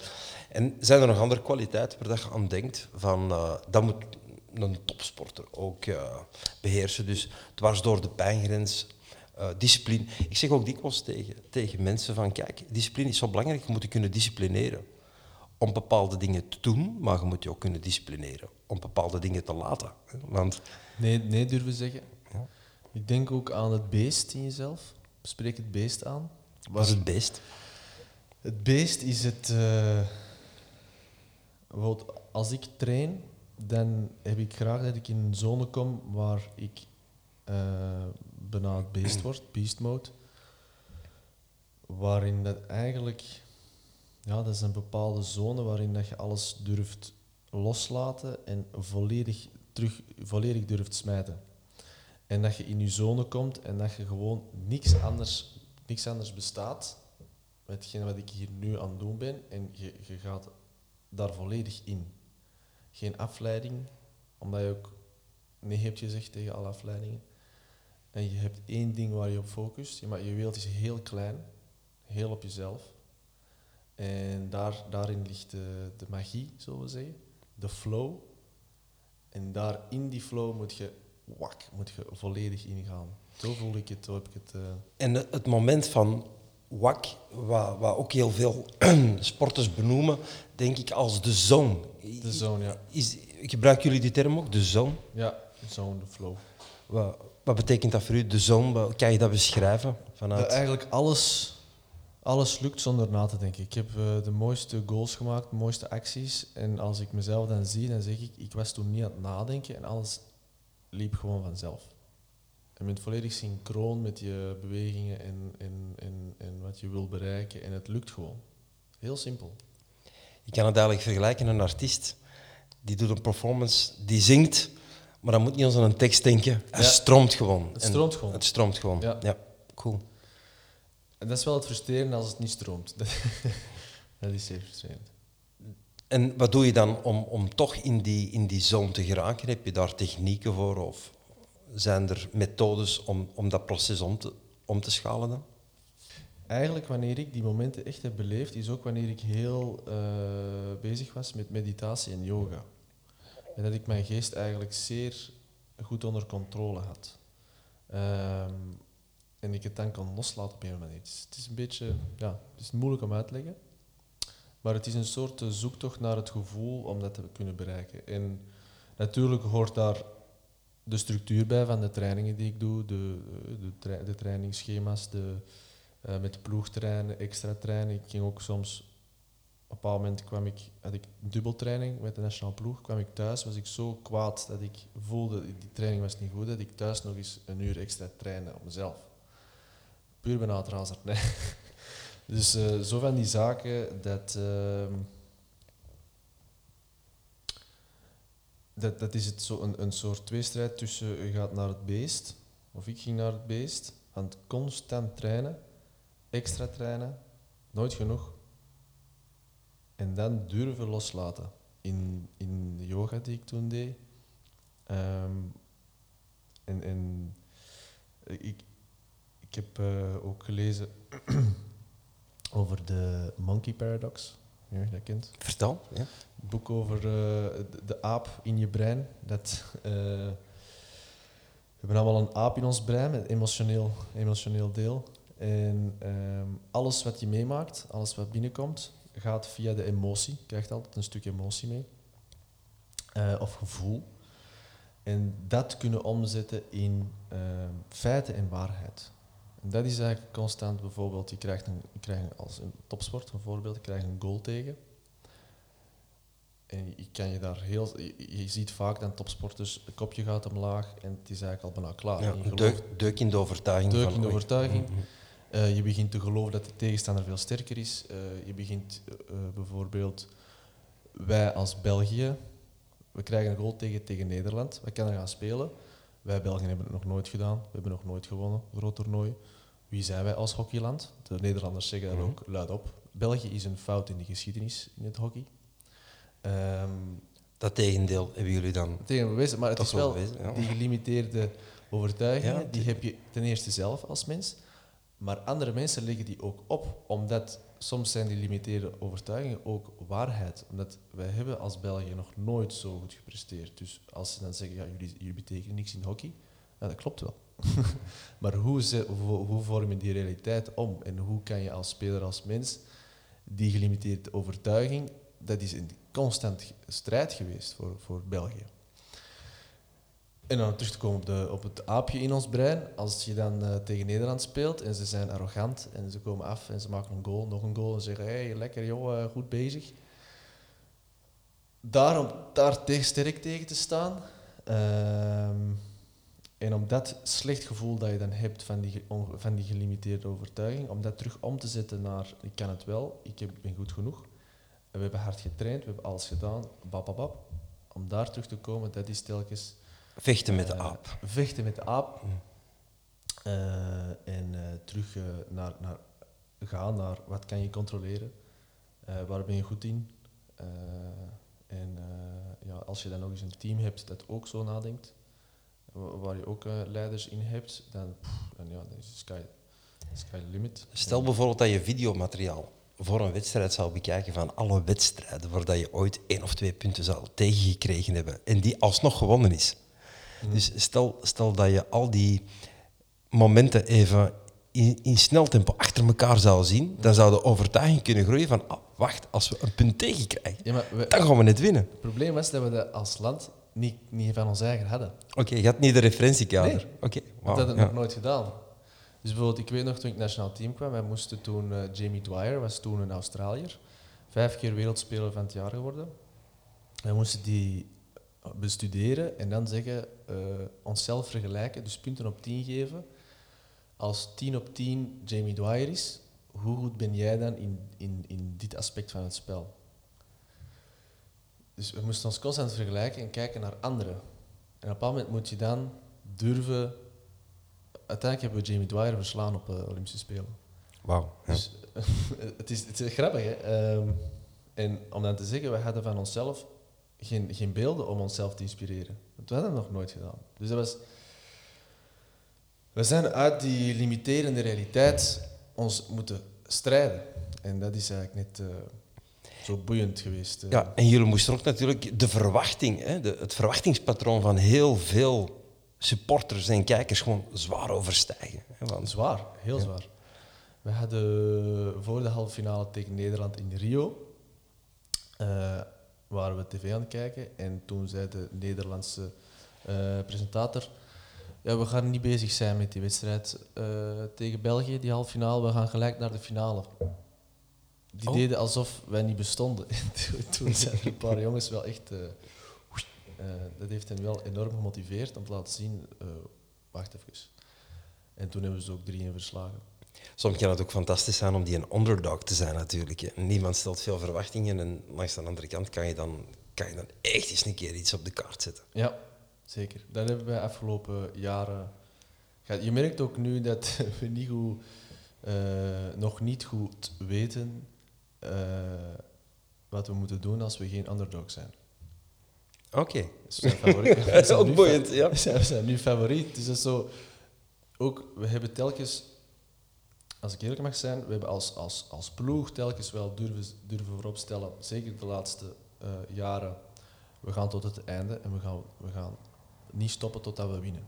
En zijn er nog andere kwaliteiten waar je aan denkt? Van, uh, dat moet een topsporter ook uh, beheersen. Dus dwars door de pijngrens, uh, discipline. Ik zeg ook dikwijls tegen, tegen mensen van, kijk, discipline is zo belangrijk, je moet je kunnen disciplineren om bepaalde dingen te doen, maar je moet je ook kunnen disciplineren om bepaalde dingen te laten. Want nee, nee durven zeggen. Ja. Ik denk ook aan het beest in jezelf. Spreek het beest aan. Wat is het beest? Het beest is het. Uh, als ik train, dan heb ik graag dat ik in een zone kom waar ik uh, bijna het beest wordt, beast mode. Waarin dat eigenlijk, ja, dat is een bepaalde zone waarin dat je alles durft loslaten en volledig terug volledig durft smijten. En dat je in je zone komt en dat je gewoon niks anders, niks anders bestaat met wat ik hier nu aan het doen ben. En je, je gaat daar volledig in. Geen afleiding, omdat je ook nee hebt gezegd tegen alle afleidingen. En je hebt één ding waar je op focust. Je, maar je wereld is heel klein, heel op jezelf. En daar, daarin ligt de, de magie, zullen we zeggen. De flow. En daar in die flow moet je, wak, moet je volledig ingaan. Zo voel ik het, zo heb ik het. eh, En het moment van wak, wat, wat ook heel veel sporters benoemen, denk ik als de zone. de zone, ja. Is, gebruiken jullie die term ook, de zone? Ja, zone, de flow. Wat, wat betekent dat voor u, de zone? Kan je dat beschrijven? Dat Vanuit... eigenlijk alles, alles lukt zonder na te denken. Ik heb eh, de mooiste goals gemaakt, de mooiste acties. En als ik mezelf dan zie, dan zeg ik, ik was toen niet aan het nadenken en alles liep gewoon vanzelf. En je bent volledig synchroon met je bewegingen en, en, en, en wat je wil bereiken. En het lukt gewoon. Heel simpel. Je kan het eigenlijk vergelijken met een artiest. Die doet een performance, die zingt, maar dan moet niet eens aan een tekst denken. Ja. stroomt gewoon. Het stroomt gewoon. Het stroomt gewoon. Ja. Ja, cool. En dat is wel het frustrerende als het niet stroomt. Dat, is zeer frustrerend. En wat doe je dan om, om toch in die, in die zone te geraken? Heb je daar technieken voor of zijn er methodes om, om dat proces om te, om te schalen dan? Eigenlijk wanneer ik die momenten echt heb beleefd, is ook wanneer ik heel eh, bezig was met meditatie en yoga. En dat ik mijn geest eigenlijk zeer goed onder controle had. Ehm, en ik het dan kan loslaten op een manier. Het is, het is een beetje, ja, het is moeilijk om uit te leggen. Maar het is een soort zoektocht naar het gevoel om dat te kunnen bereiken. En natuurlijk hoort daar de structuur bij van de trainingen die ik doe, de, de, de trainingsschema's, de, eh, met ploegtrainen, extra trainen. Ik ging ook soms, op een bepaald moment kwam ik, had ik dubbeltraining met de nationale ploeg, kwam ik thuis, was ik zo kwaad dat ik voelde, die training was niet goed, dat ik thuis nog eens een uur extra trainde op mezelf. Puur razerd, nee. Dus eh, zo van die zaken dat... ehm, dat, dat is het zo een, een soort tweestrijd tussen je gaat naar het beest, of ik ging naar het beest, aan het constant trainen, extra trainen, nooit genoeg. En dan durven loslaten. In, in de yoga die ik toen deed. Ehm, en en ik, ik heb eh, ook gelezen over de monkey paradox. Ja, je dat kent Vertel. Ja. boek over eh, de, aap in je brein. Dat, eh, we hebben allemaal een aap in ons brein, een emotioneel, emotioneel deel. En ehm, alles wat je meemaakt, alles wat binnenkomt, gaat via de emotie. Je krijgt altijd een stuk emotie mee. Of gevoel. En dat kunnen omzetten in ehm, feiten en waarheid. Dat is eigenlijk constant bijvoorbeeld, je krijgt, een, je krijgt als een topsport bijvoorbeeld, je krijgt een goal tegen. En je kan je daar heel... Je, je ziet vaak dat topsporters, het kopje gaat omlaag en het is eigenlijk al bijna klaar. Ja, gelooft- deuk, deuk in de overtuiging. Deuk in de overtuiging. Mhm. eh, je begint te geloven dat de tegenstander veel sterker is. Eh, je begint eh, bijvoorbeeld, wij als België, we krijgen een goal tegen, tegen Nederland. We kunnen gaan spelen. Wij Belgen hebben het nog nooit gedaan. We hebben nog nooit gewonnen, groot toernooi. Wie zijn wij als hockeyland? De Nederlanders zeggen dat Mhm. ook luid op. België is een fout in de geschiedenis in het hockey. Ehm, Dat tegendeel hebben jullie dan. tegen bewezen, maar het is wel wel bewezen, ja. die gelimiteerde overtuigingen, Ja, die heb je ten eerste zelf als mens, maar andere mensen leggen die ook op, omdat soms zijn die limiteerde overtuigingen ook waarheid. Omdat wij hebben als België nog nooit zo goed gepresteerd. Dus als ze dan zeggen, ja, jullie, jullie betekenen niks in hockey, ja, dat klopt wel. maar hoe, ze, hoe, vorm je die realiteit om? En hoe kan je als speler, als mens, die gelimiteerde overtuiging, dat is een constant strijd geweest voor, voor België. En dan terug te komen op, de, op het aapje in ons brein. Als je dan eh, tegen Nederland speelt en ze zijn arrogant en ze komen af en ze maken een goal, nog een goal en zeggen: hé, hey, lekker joh, eh, goed bezig. Daarom daar tegen, sterk tegen te staan. ehm, En om dat slecht gevoel dat je dan hebt van die, van die gelimiteerde overtuiging, om dat terug om te zetten naar ik kan het wel, ik heb, ben goed genoeg. En we hebben hard getraind, we hebben alles gedaan, bap, bap, bap. Om daar terug te komen, dat is telkens Vechten met de eh, aap. vechten met de aap. Mm. Eh, en eh, terug naar, naar gaan naar wat kan je controleren, waar ben je goed in. En ja, als je dan nog eens een team hebt dat ook zo nadenkt, waar je ook eh, leiders in hebt, dan, pff, ja, dan is sky, sky limit. Stel bijvoorbeeld dat je videomateriaal voor een wedstrijd zou bekijken van alle wedstrijden waar je ooit één of twee punten zou tegengekregen hebben en die alsnog gewonnen is. Mhm. Dus stel, stel dat je al die momenten even in, in snel tempo achter elkaar zou zien, dan zou de overtuiging kunnen groeien van, ah, wacht, als we een punt tegenkrijgen, Ja, maar we- dan gaan we net winnen. het probleem was dat we dat als land niet, niet van ons eigen hadden. Oké, je had niet de referentiekader. Nee. Oké, Dat wauw, hadden we ja. nog nooit gedaan. Dus bijvoorbeeld, ik weet nog toen ik nationaal team kwam, wij moesten toen, eh, Jamie Dwyer was toen een Australiër, vijf keer wereldspeler van het jaar geworden. Wij moesten die bestuderen en dan zeggen, eh, onszelf vergelijken, dus punten op 10 geven. Als 10 op 10 Jamie Dwyer is, hoe goed ben jij dan in, in, in dit aspect van het spel? Dus we moesten ons constant vergelijken en kijken naar anderen. En op een moment moet je dan durven. Uiteindelijk hebben we Jamie Dwyer verslaan op de Olympische Spelen. Wauw, ja. Dus het, is, het is grappig, hè? Ehm, en om dan te zeggen, we hadden van onszelf geen, geen beelden om onszelf te inspireren. Dat hadden we nog nooit gedaan. Dus dat was. We zijn uit die limiterende realiteit ons moeten strijden. En dat is eigenlijk net eh, zo boeiend geweest. Ja, en jullie moesten ook natuurlijk de verwachting, hè, de, het verwachtingspatroon van heel veel supporters en kijkers gewoon zwaar overstijgen. Hè, want- Zwaar, heel Ja. zwaar. We hadden voor de halve finale tegen Nederland in Rio, eh, waren we tv aan het kijken en toen zei de Nederlandse eh, presentator, ja, we gaan niet bezig zijn met die wedstrijd eh, tegen België, die halve finale, we gaan gelijk naar de finale. Die Oh. deden alsof wij niet bestonden. toen, zijn er een paar jongens wel echt... eh, eh, dat heeft hen wel enorm gemotiveerd om te laten zien, eh, wacht even. En toen hebben we ze ook 3-1 verslagen. Soms kan het ook fantastisch zijn om die een underdog te zijn natuurlijk. Niemand stelt veel verwachtingen en langs de andere kant kan je dan, kan je dan echt eens een keer iets op de kaart zetten. Ja, zeker. Dat hebben wij afgelopen jaren. Je merkt ook nu dat we niet goed, nog niet goed weten eh, wat we moeten doen als we geen underdog zijn. Oké. Dus Dat is zijn ook nu boeiend, fa- ja. We zijn, we zijn nu favoriet. Dus dat is zo... Ook, we hebben telkens... Als ik eerlijk mag zijn, we hebben als, als, als ploeg telkens wel durven, durven vooropstellen, zeker de laatste eh, jaren, we gaan tot het einde en we gaan, we gaan niet stoppen totdat we winnen.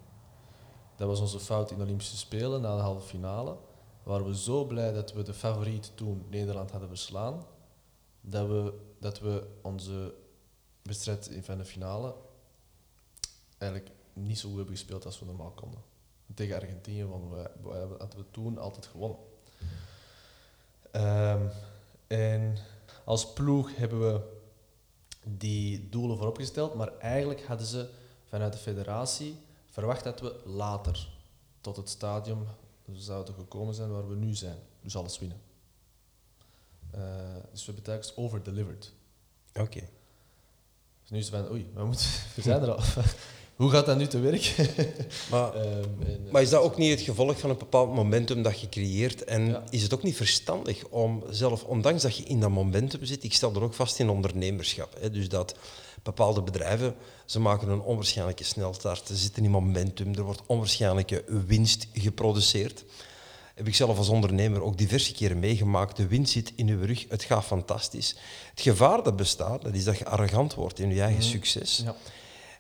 Dat was onze fout in de Olympische Spelen na de halve finale. Waren we zo blij dat we de favoriet toen Nederland hadden verslaan, dat we, dat we onze wedstrijd in- van de finale eigenlijk niet zo goed hebben gespeeld als we normaal konden. Tegen Argentinië wonnen we, we hadden we toen altijd gewonnen. Ehm, en als ploeg hebben we die doelen vooropgesteld, maar eigenlijk hadden ze vanuit de federatie verwacht dat we later tot het stadium zouden gekomen zijn waar we nu zijn. Dus alles winnen. Eh, dus we hebben telkens overdelivered. Oké. Dus nu is het van, oei, we, moeten, we zijn er al. Hoe gaat dat nu te werk? Maar, Ehm, en, eh, maar is dat ook niet het gevolg van een bepaald momentum dat je creëert? En Ja. is het ook niet verstandig om zelf, ondanks dat je in dat momentum zit, ik stel er ook vast in ondernemerschap, hè, dus dat bepaalde bedrijven, ze maken een onwaarschijnlijke snelstart, ze zitten in momentum, er wordt onwaarschijnlijke winst geproduceerd. Heb ik zelf als ondernemer ook diverse keren meegemaakt. De wind zit in uw rug, het gaat fantastisch. Het gevaar dat bestaat, dat is dat je arrogant wordt in je eigen succes. Ja.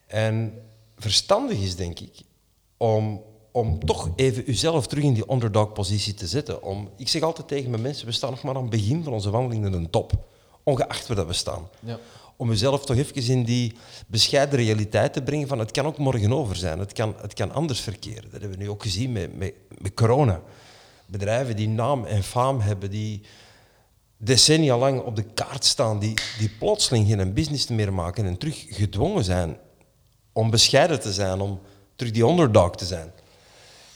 En verstandig is, denk ik, om, om toch even uzelf terug in die underdog-positie te zetten. Om, ik zeg altijd tegen mijn mensen, we staan nog maar aan het begin van onze wandeling naar een top. Ongeacht waar dat we staan. Ja. Om uzelf toch even in die bescheiden realiteit te brengen van het kan ook morgen over zijn. Het kan, het kan anders verkeren. Dat hebben we nu ook gezien met, met, met corona. Bedrijven die naam en faam hebben, die decennia lang op de kaart staan, die, die plotseling geen business meer maken en terug gedwongen zijn om bescheiden te zijn, om terug die underdog te zijn.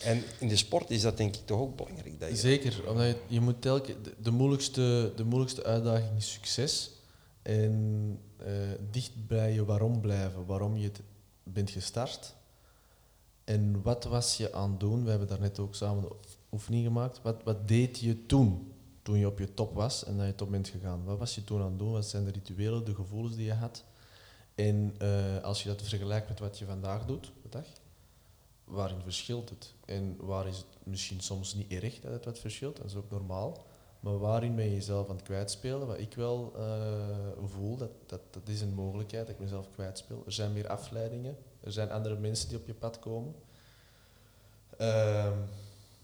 En in de sport is dat denk ik toch ook belangrijk. Dat. Zeker, omdat je, je moet telkens... De, de, moeilijkste, de moeilijkste uitdaging is succes. En eh, dicht bij je waarom blijven, waarom je bent gestart. En wat was je aan het doen? We hebben daar net ook samen de oefening gemaakt. Wat, wat deed je toen, toen je op je top was en dat je top bent gegaan? Wat was je toen aan het doen? Wat zijn de rituelen, de gevoelens die je had? En eh, als je dat vergelijkt met wat je vandaag doet, de waarin verschilt het? En waar is het misschien soms niet erg dat het wat verschilt, dat is ook normaal. Waarin ben je jezelf aan het kwijtspelen? Wat ik wel uh, voel, dat, dat, dat is een mogelijkheid dat ik mezelf kwijtspeel. Er zijn meer afleidingen, er zijn andere mensen die op je pad komen. Uh,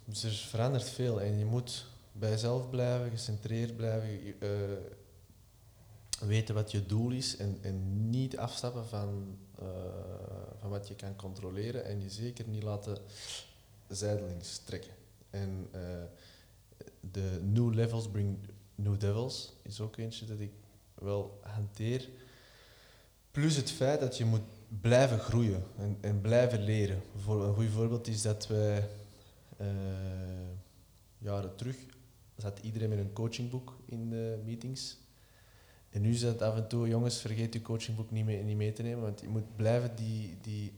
dus er verandert veel en je moet bij jezelf blijven, gecentreerd blijven, uh, weten wat je doel is en, en niet afstappen van, uh, van wat je kan controleren en je zeker niet laten zijdelings trekken. En de new levels bring new devils is ook eentje dat ik wel hanteer. Plus het feit dat je moet blijven groeien en, en blijven leren. Voor, een goed voorbeeld is dat wij uh, jaren terug zat iedereen met een coachingboek in de meetings. En nu zit af en toe, jongens, vergeet je coachingboek niet mee, niet mee te nemen, want je moet blijven die, die,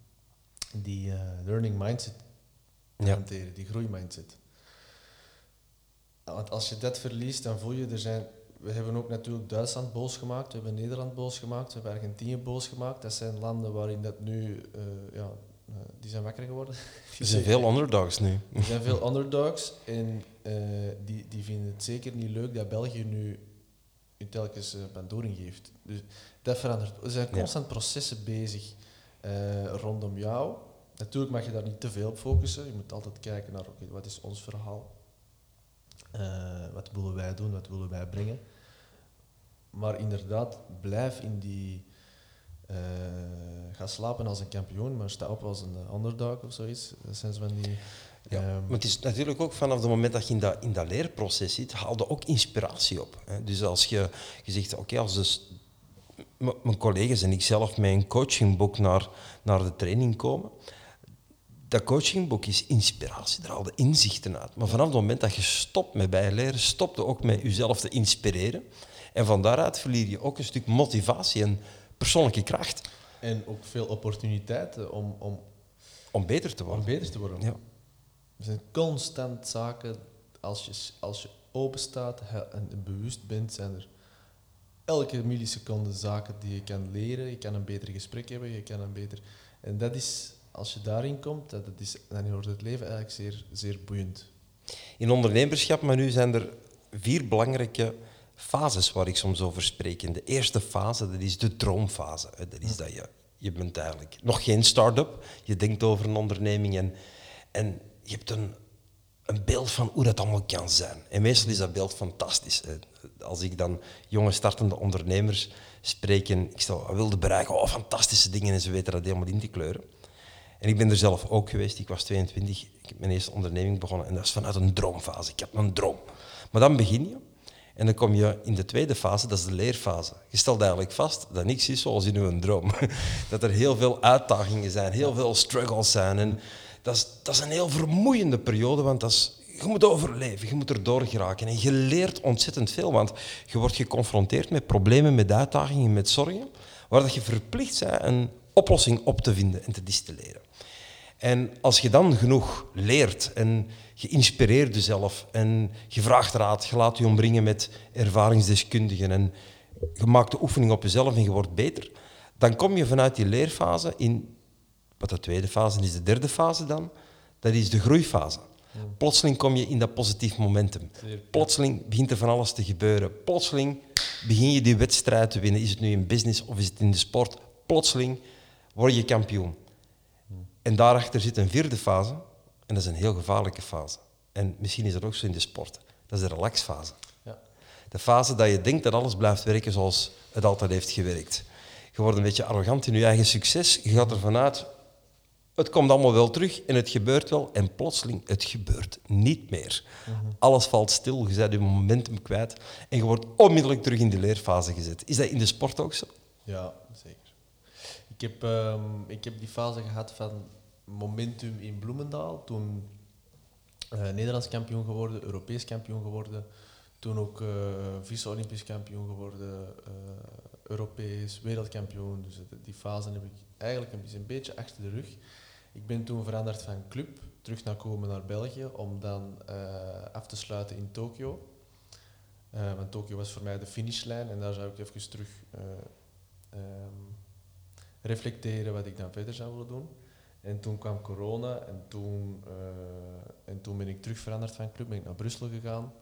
die uh, learning mindset ja. hanteren, die groeimindset. Want als je dat verliest, dan voel je, er zijn, we hebben ook natuurlijk Duitsland boos gemaakt, we hebben Nederland boos gemaakt, we hebben Argentinië boos gemaakt. Dat zijn landen waarin dat nu, uh, ja, uh, die zijn wakker geworden. Er zijn veel underdogs nu. Er zijn veel underdogs en uh, die, die vinden het zeker niet leuk dat België nu telkens bandoring geeft. Dus dat verandert. Er zijn constant ja. processen bezig rondom jou. Natuurlijk mag je daar niet te veel op focussen. Je moet altijd kijken naar, oké, okay, wat is ons verhaal? Uh, wat willen wij doen, wat willen wij brengen. Maar inderdaad, blijf in die. Uh, ga slapen als een kampioen, maar sta op als een underdog of zoiets. Dat zijn zo van die. Ja, um, maar het is natuurlijk ook vanaf het moment dat je in dat, in dat leerproces zit, haalde ook inspiratie op. Hè. Dus als je, je zegt, oké, okay, als dus mijn collega's en ik zelf met een coachingboek naar, naar de training komen, dat coachingboek is inspiratie, er haalde inzichten uit. Maar vanaf het moment dat je stopt met bijleren, stopte ook met jezelf te inspireren. En van daaruit verlier je ook een stuk motivatie en persoonlijke kracht. En ook veel opportuniteiten om, om, om beter te worden. Om beter te worden. Ja. Er zijn constant zaken, als je, als je open staat en bewust bent, zijn er elke milliseconde zaken die je kan leren. Je kan een beter gesprek hebben, je kan een beter... En dat is als je daarin komt, dat is, dan wordt het leven eigenlijk zeer, zeer boeiend. In ondernemerschap, maar nu zijn er vier belangrijke fases waar ik soms over spreek. De eerste fase, dat is de droomfase. Dat is dat je, je bent eigenlijk nog geen start-up. Je denkt over een onderneming en, en je hebt een, een beeld van hoe dat allemaal kan zijn. En meestal is dat beeld fantastisch. Als ik dan jonge startende ondernemers spreek en ik stel, wilde bereiken, oh, fantastische dingen en ze weten dat helemaal in te kleuren. En ik ben er zelf ook geweest. Ik was 22, ik heb mijn eerste onderneming begonnen. En dat is vanuit een droomfase. Ik heb een droom. Maar dan begin je. En dan kom je in de tweede fase, dat is de leerfase. Je stelt eigenlijk vast dat niks is zoals in uw droom. Dat er heel veel uitdagingen zijn, heel veel struggles zijn. En dat is, dat is een heel vermoeiende periode, want dat is, je moet overleven, je moet erdoor geraken. En je leert ontzettend veel, want je wordt geconfronteerd met problemen, met uitdagingen, met zorgen, waar dat je verplicht bent een oplossing op te vinden en te distilleren. En als je dan genoeg leert en je inspireert jezelf en je vraagt raad, je laat je omringen met ervaringsdeskundigen en je maakt de oefening op jezelf en je wordt beter, dan kom je vanuit die leerfase in, wat de tweede fase is, de derde fase dan, dat is de groeifase. Plotseling kom je in dat positief momentum. Plotseling begint er van alles te gebeuren. Plotseling begin je die wedstrijd te winnen. Is het nu in business of is het in de sport? Plotseling word je kampioen. En daarachter zit een vierde fase, en dat is een heel gevaarlijke fase. En misschien is dat ook zo in de sport. Dat is de relaxfase. Ja. De fase dat je denkt dat alles blijft werken zoals het altijd heeft gewerkt. Je wordt een beetje arrogant in je eigen succes. Je gaat ervan uit, het komt allemaal wel terug en het gebeurt wel. En plotseling, het gebeurt niet meer. Mhm. Alles valt stil, je bent je momentum kwijt en je wordt onmiddellijk terug in de leerfase gezet. Is dat in de sport ook zo? Ja, zeker. Ik heb, ehm, ik heb die fase gehad van momentum in Bloemendaal. Toen eh, Nederlands kampioen geworden, Europees kampioen geworden. Toen ook uh, vice-Olympisch kampioen geworden, uh, Europees, wereldkampioen. Dus die fase heb ik eigenlijk een beetje, achter de rug. Ik ben toen veranderd van club, terug naar komen naar België, om dan af te sluiten in Tokio. want Tokio was voor mij de finishlijn en daar zou ik even terug um, reflecteren wat ik dan verder zou willen doen. En toen kwam corona en toen, uh, en toen ben ik terug veranderd van club, ben ik naar Brussel gegaan.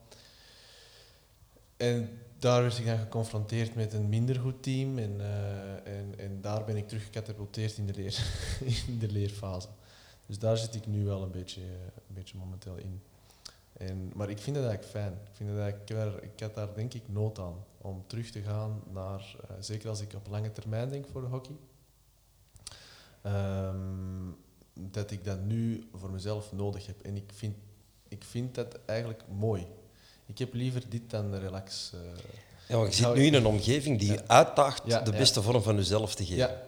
En daar werd ik dan geconfronteerd met een minder goed team en, uh, en, en daar ben ik terug gecatapulteerd in de, leer, in de leerfase. Dus daar zit ik nu wel een beetje, een beetje momenteel in. En, maar ik vind het eigenlijk fijn. Ik, vind het eigenlijk, ik had daar denk ik nood aan om terug te gaan naar, uh, zeker als ik op lange termijn denk voor hockey, um, dat ik dat nu voor mezelf nodig heb. En ik vind, ik vind dat eigenlijk mooi. Ik heb liever dit dan relax. Uh, ja, je zit nu in een omgeving die ja. uitdaagt de beste vorm van jezelf te geven. Ja.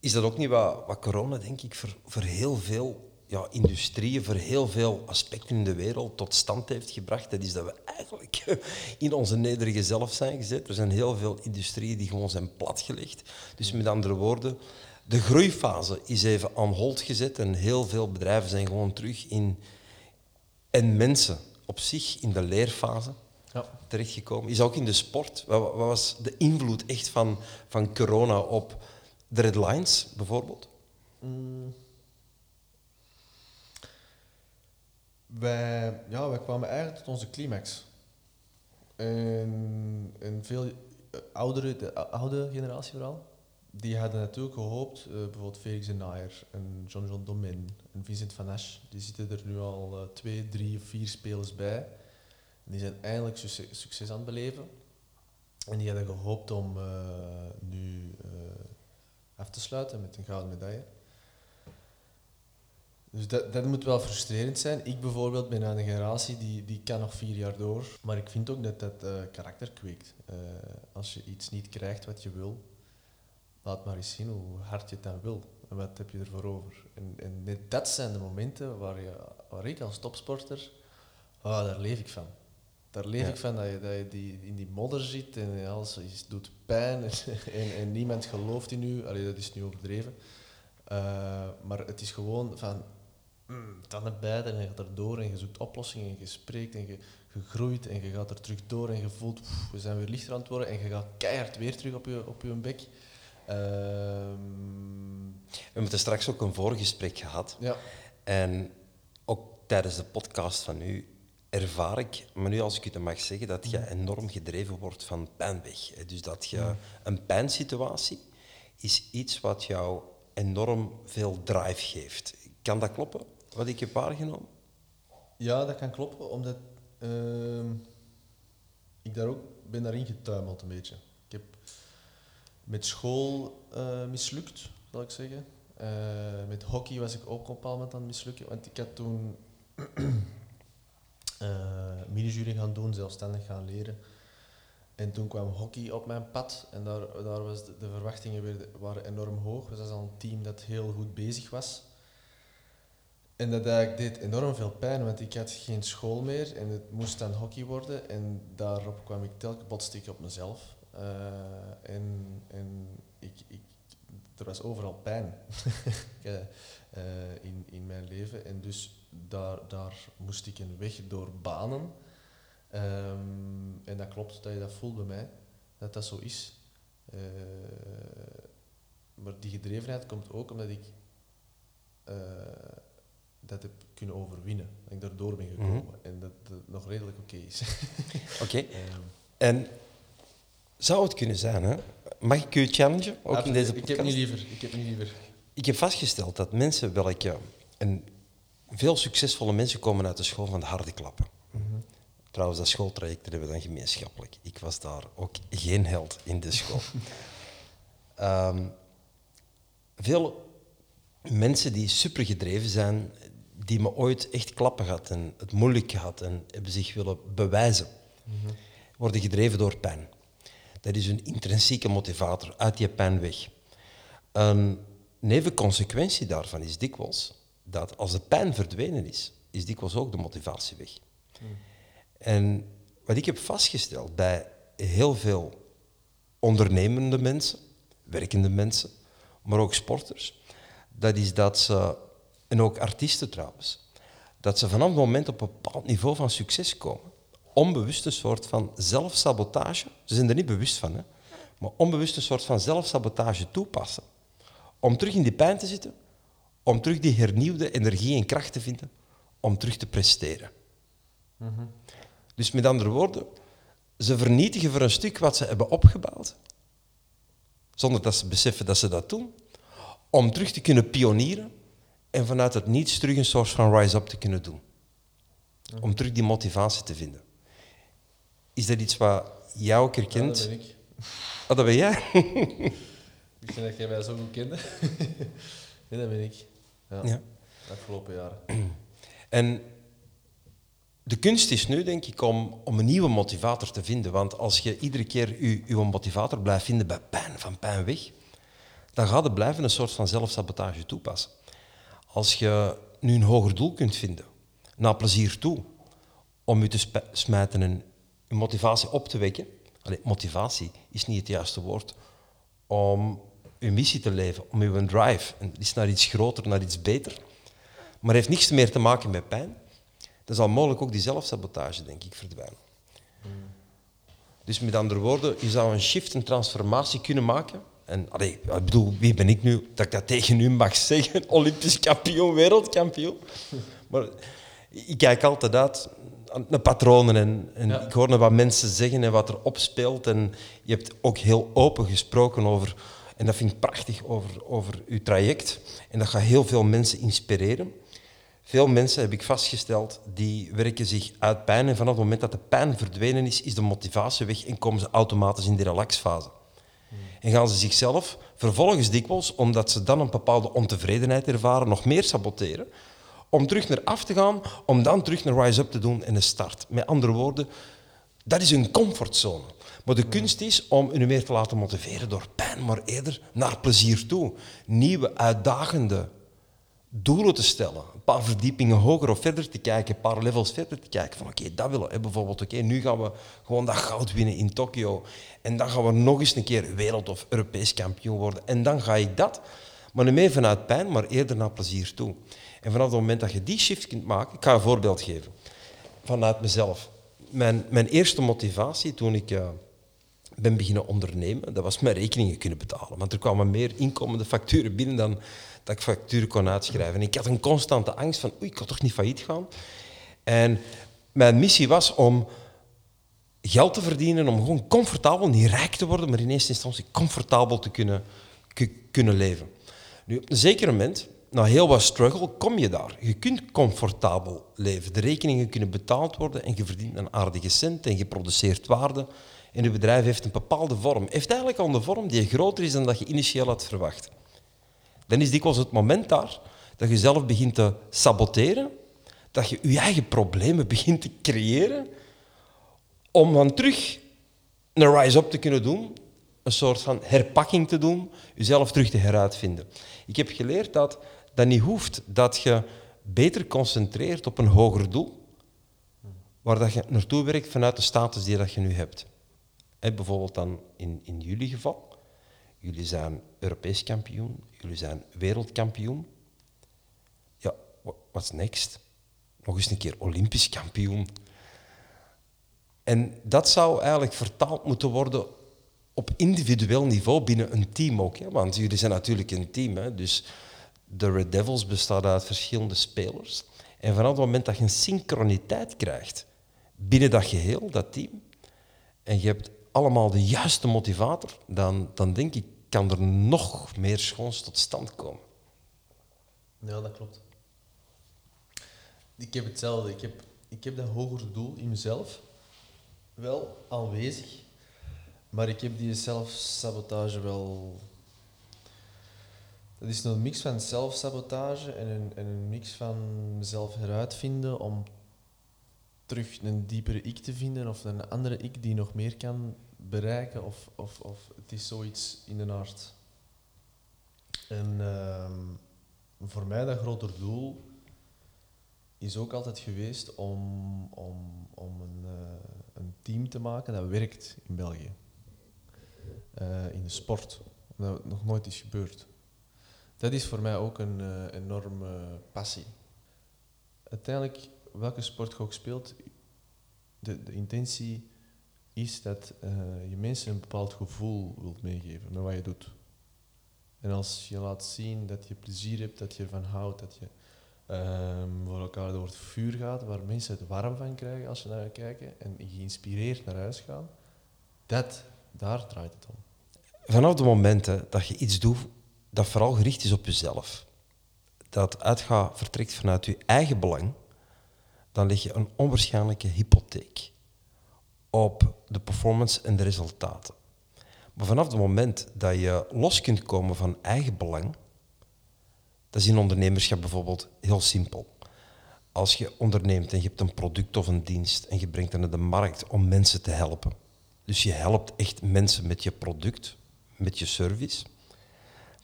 Is dat ook niet wat, wat corona, denk ik, voor, voor heel veel ja, industrieën, voor heel veel aspecten in de wereld tot stand heeft gebracht? Dat is dat we eigenlijk in onze nederige zelf zijn gezet. Er zijn heel veel industrieën die gewoon zijn platgelegd. Dus met andere woorden, de groeifase is even aan hold gezet en heel veel bedrijven zijn gewoon terug in. En mensen op zich in de leerfase ja. terechtgekomen. Is ook in de sport. Wat, wat, was de invloed echt van, van corona op de red lines bijvoorbeeld? Mm. Wij, ja, wij kwamen eigenlijk tot onze climax. En, en veel oudere, de oude generatie vooral, die hadden natuurlijk gehoopt, uh, bijvoorbeeld Felix de Naaier, en John-John Domin, en Vincent Van Asch, die zitten er nu al uh, twee, drie, vier spelers bij. Die zijn eindelijk succes, aan het beleven. En die hadden gehoopt om uh, nu af te sluiten met een gouden medaille. Dus dat, dat moet wel frustrerend zijn. Ik bijvoorbeeld ben aan een generatie die, die kan nog vier jaar door. Maar ik vind ook dat dat karakter kweekt. als je iets niet krijgt wat je wil, laat maar eens zien hoe hard je het dan wil. En wat heb je ervoor over? En, en net dat zijn de momenten waar, je, waar ik als topsporter, oh, daar leef ik van. Daar leef ik van dat je, dat je die, in die modder zit en alles is, doet pijn en, en, niemand gelooft in u. Allee, dat is nu overdreven. Uh, maar het is gewoon van mm, dan erbij en je gaat er door en je zoekt oplossingen en je spreekt en je, je groeit en je gaat er terug door en je voelt we zijn weer lichter aan het worden en je gaat keihard weer terug op je, op je bek. Ehm, we hebben straks ook een voorgesprek gehad. Ja. En ook tijdens de podcast van u ervaar ik, maar nu als ik het mag zeggen, dat je enorm gedreven wordt van pijn weg. Dus dat je een pijnsituatie is iets wat jou enorm veel drive geeft. Kan dat kloppen, wat ik heb waargenomen? Ja, dat kan kloppen, omdat uh, ik daar ook ben daarin getuimeld een beetje. Met school uh, mislukt, zal ik zeggen. Uh, met hockey was ik ook op een bepaald moment aan het mislukken, want ik had toen uh, minijury gaan doen, zelfstandig gaan leren. En toen kwam hockey op mijn pad en daar, daar was de, verwachtingen weer, waren enorm hoog. We waren al een team dat heel goed bezig was. En dat eigenlijk deed enorm veel pijn, want ik had geen school meer en het moest dan hockey worden. En daarop kwam ik telkens botste op mezelf. Uh, en en ik, ik, er was overal pijn uh, in, in mijn leven. En dus daar, daar moest ik een weg door banen. Um, en dat klopt dat je dat voelt bij mij, dat dat zo is. Uh, maar die gedrevenheid komt ook omdat ik dat heb kunnen overwinnen. Dat ik daardoor ben gekomen. Mm -hmm. En dat het nog redelijk oké okay is. oké. Okay. Um, en zou het kunnen zijn, hè? Mag ik u challengen? Ook in deze podcast? Ik heb niet liever. Ik heb niet liever. Ik heb vastgesteld dat mensen welke... En veel succesvolle mensen komen uit de school van de harde klappen. Mm -hmm. Trouwens, dat schooltraject hebben we dan gemeenschappelijk. Ik was daar ook geen held in de school. um, veel mensen die super gedreven zijn, die me ooit echt klappen gehad en het moeilijk gehad en hebben zich willen bewijzen, mm -hmm. worden gedreven door pijn. Dat is een intrinsieke motivator, uit je pijn weg. Een nevenconsequentie daarvan is dikwijls dat als de pijn verdwenen is, is dikwijls ook de motivatie weg. En wat ik heb vastgesteld bij heel veel ondernemende mensen, werkende mensen, maar ook sporters, dat is dat ze, en ook artiesten trouwens, dat ze vanaf het moment op een bepaald niveau van succes komen, onbewust een soort van zelfsabotage, ze zijn er niet bewust van, hè, maar onbewust een soort van zelfsabotage toepassen. Om terug in die pijn te zitten, om terug die hernieuwde energie en kracht te vinden, om terug te presteren. Dus met andere woorden, ze vernietigen voor een stuk wat ze hebben opgebouwd, zonder dat ze beseffen dat ze dat doen, om terug te kunnen pionieren en vanuit het niets terug een soort van rise-up te kunnen doen. Om terug die motivatie te vinden. Is dat iets wat jou ook Ja, herkent? dat ben ik. Ah, dat ben jij? Ik vind dat jij mij zo goed kende. nee, dat ben ik. Ja. Ja. De afgelopen jaren. En de kunst is nu, denk ik, om, om een nieuwe motivator te vinden. Want als je iedere keer je, je motivator blijft vinden bij pijn, van pijn weg, dan gaat het blijven een soort van zelfsabotage toepassen. Als je nu een hoger doel kunt vinden, naar plezier toe, om je te smijten en je motivatie op te wekken. Motivatie is niet het juiste woord. Om je missie te leven, om je drive. En het is naar iets groter, naar iets beter. Maar heeft niks meer te maken met pijn. Dan zal mogelijk ook die zelfsabotage, denk ik, verdwijnen. Dus met andere woorden, je zou een shift, een transformatie kunnen maken. En ik bedoel, wie ben ik nu dat ik dat tegen u mag zeggen? Olympisch kampioen, wereldkampioen. Maar ik kijk altijd uit naar patronen en, en Ja. ik hoor naar wat mensen zeggen en wat er opspeelt. En je hebt ook heel open gesproken over, en dat vind ik prachtig, over, over uw traject. En dat gaat heel veel mensen inspireren. Veel mensen, heb ik vastgesteld, die werken zich uit pijn. En vanaf het moment dat de pijn verdwenen is, is de motivatie weg en komen ze automatisch in de relaxfase. En gaan ze zichzelf vervolgens dikwijls, omdat ze dan een bepaalde ontevredenheid ervaren, nog meer saboteren. Om terug naar af te gaan, om dan terug naar rise-up te doen en een start. Met andere woorden, dat is een comfortzone. Maar de kunst is om je meer te laten motiveren door pijn, maar eerder naar plezier toe. Nieuwe, uitdagende doelen te stellen. Een paar verdiepingen hoger of verder te kijken, een paar levels verder te kijken. Van oké, dat willen we. Bijvoorbeeld, oké, nu gaan we gewoon dat goud winnen in Tokio. En dan gaan we nog eens een keer wereld- of Europees kampioen worden. En dan ga ik dat. Maar niet meer vanuit pijn, maar eerder naar plezier toe. En vanaf het moment dat je die shift kunt maken... Ik ga een voorbeeld geven. Vanuit mezelf. Mijn, mijn eerste motivatie toen ik... eh, ben beginnen ondernemen, dat was mijn rekeningen kunnen betalen. Want er kwamen meer inkomende facturen binnen dan dat ik facturen kon uitschrijven. En ik had een constante angst van, oei, ik kan toch niet failliet gaan? En mijn missie was om geld te verdienen, om gewoon comfortabel, niet rijk te worden, maar in eerste instantie comfortabel te kunnen, ku- kunnen leven. Nu, op een zeker moment, na heel wat struggle, kom je daar. Je kunt comfortabel leven. De rekeningen kunnen betaald worden en je verdient een aardige cent en je produceert waarde. En je bedrijf heeft een bepaalde vorm. Heeft eigenlijk al een vorm die groter is dan dat je initieel had verwacht. Dan is dikwijls het moment daar dat je zelf begint te saboteren, dat je je eigen problemen begint te creëren, om dan terug een rise-up te kunnen doen, een soort van herpakking te doen, jezelf terug te heruitvinden. Ik heb geleerd dat dat niet hoeft, dat je beter concentreert op een hoger doel, waar dat je naartoe werkt vanuit de status die dat je nu hebt. Bijvoorbeeld dan in, in jullie geval. Jullie zijn Europees kampioen, jullie zijn wereldkampioen. Ja, what's next? Nog eens een keer Olympisch kampioen. En dat zou eigenlijk vertaald moeten worden op individueel niveau binnen een team ook. Want jullie zijn natuurlijk een team. Hè? Dus de Red Devils bestaat uit verschillende spelers. En vanaf het moment dat je een synchroniteit krijgt binnen dat geheel, dat team, en je hebt allemaal de juiste motivator, dan, dan denk ik, kan er nog meer schoons tot stand komen. Ja, dat klopt. Ik heb hetzelfde. Ik heb, ik heb dat hoger doel in mezelf wel aanwezig, maar ik heb die zelfsabotage wel. Dat is een mix van zelfsabotage en een, en een mix van mezelf heruitvinden om terug een diepere ik te vinden of een andere ik die nog meer kan bereiken of, of, of het is zoiets in de aard. En ehm, voor mij dat groter doel is ook altijd geweest om, om, om een, eh, een team te maken dat werkt in België. Eh, in de sport. Omdat het nog nooit is gebeurd. Dat is voor mij ook een eh, enorme passie. Uiteindelijk, welke sport je ook speelt, de, de intentie is dat eh, je mensen een bepaald gevoel wilt meegeven met wat je doet. En als je laat zien dat je plezier hebt, dat je ervan houdt, dat je ehm, voor elkaar door het vuur gaat, waar mensen het warm van krijgen als ze naar je kijken en geïnspireerd naar huis gaan, dat, daar draait het om. Vanaf de momenten dat je iets doet dat vooral gericht is op jezelf, dat uitgaat, vertrekt vanuit je eigen belang, dan leg je een onwaarschijnlijke hypotheek op de performance en de resultaten. Maar vanaf het moment dat je los kunt komen van eigen belang, dat is in ondernemerschap bijvoorbeeld heel simpel. Als je onderneemt en je hebt een product of een dienst en je brengt het naar de markt om mensen te helpen. Dus je helpt echt mensen met je product, met je service,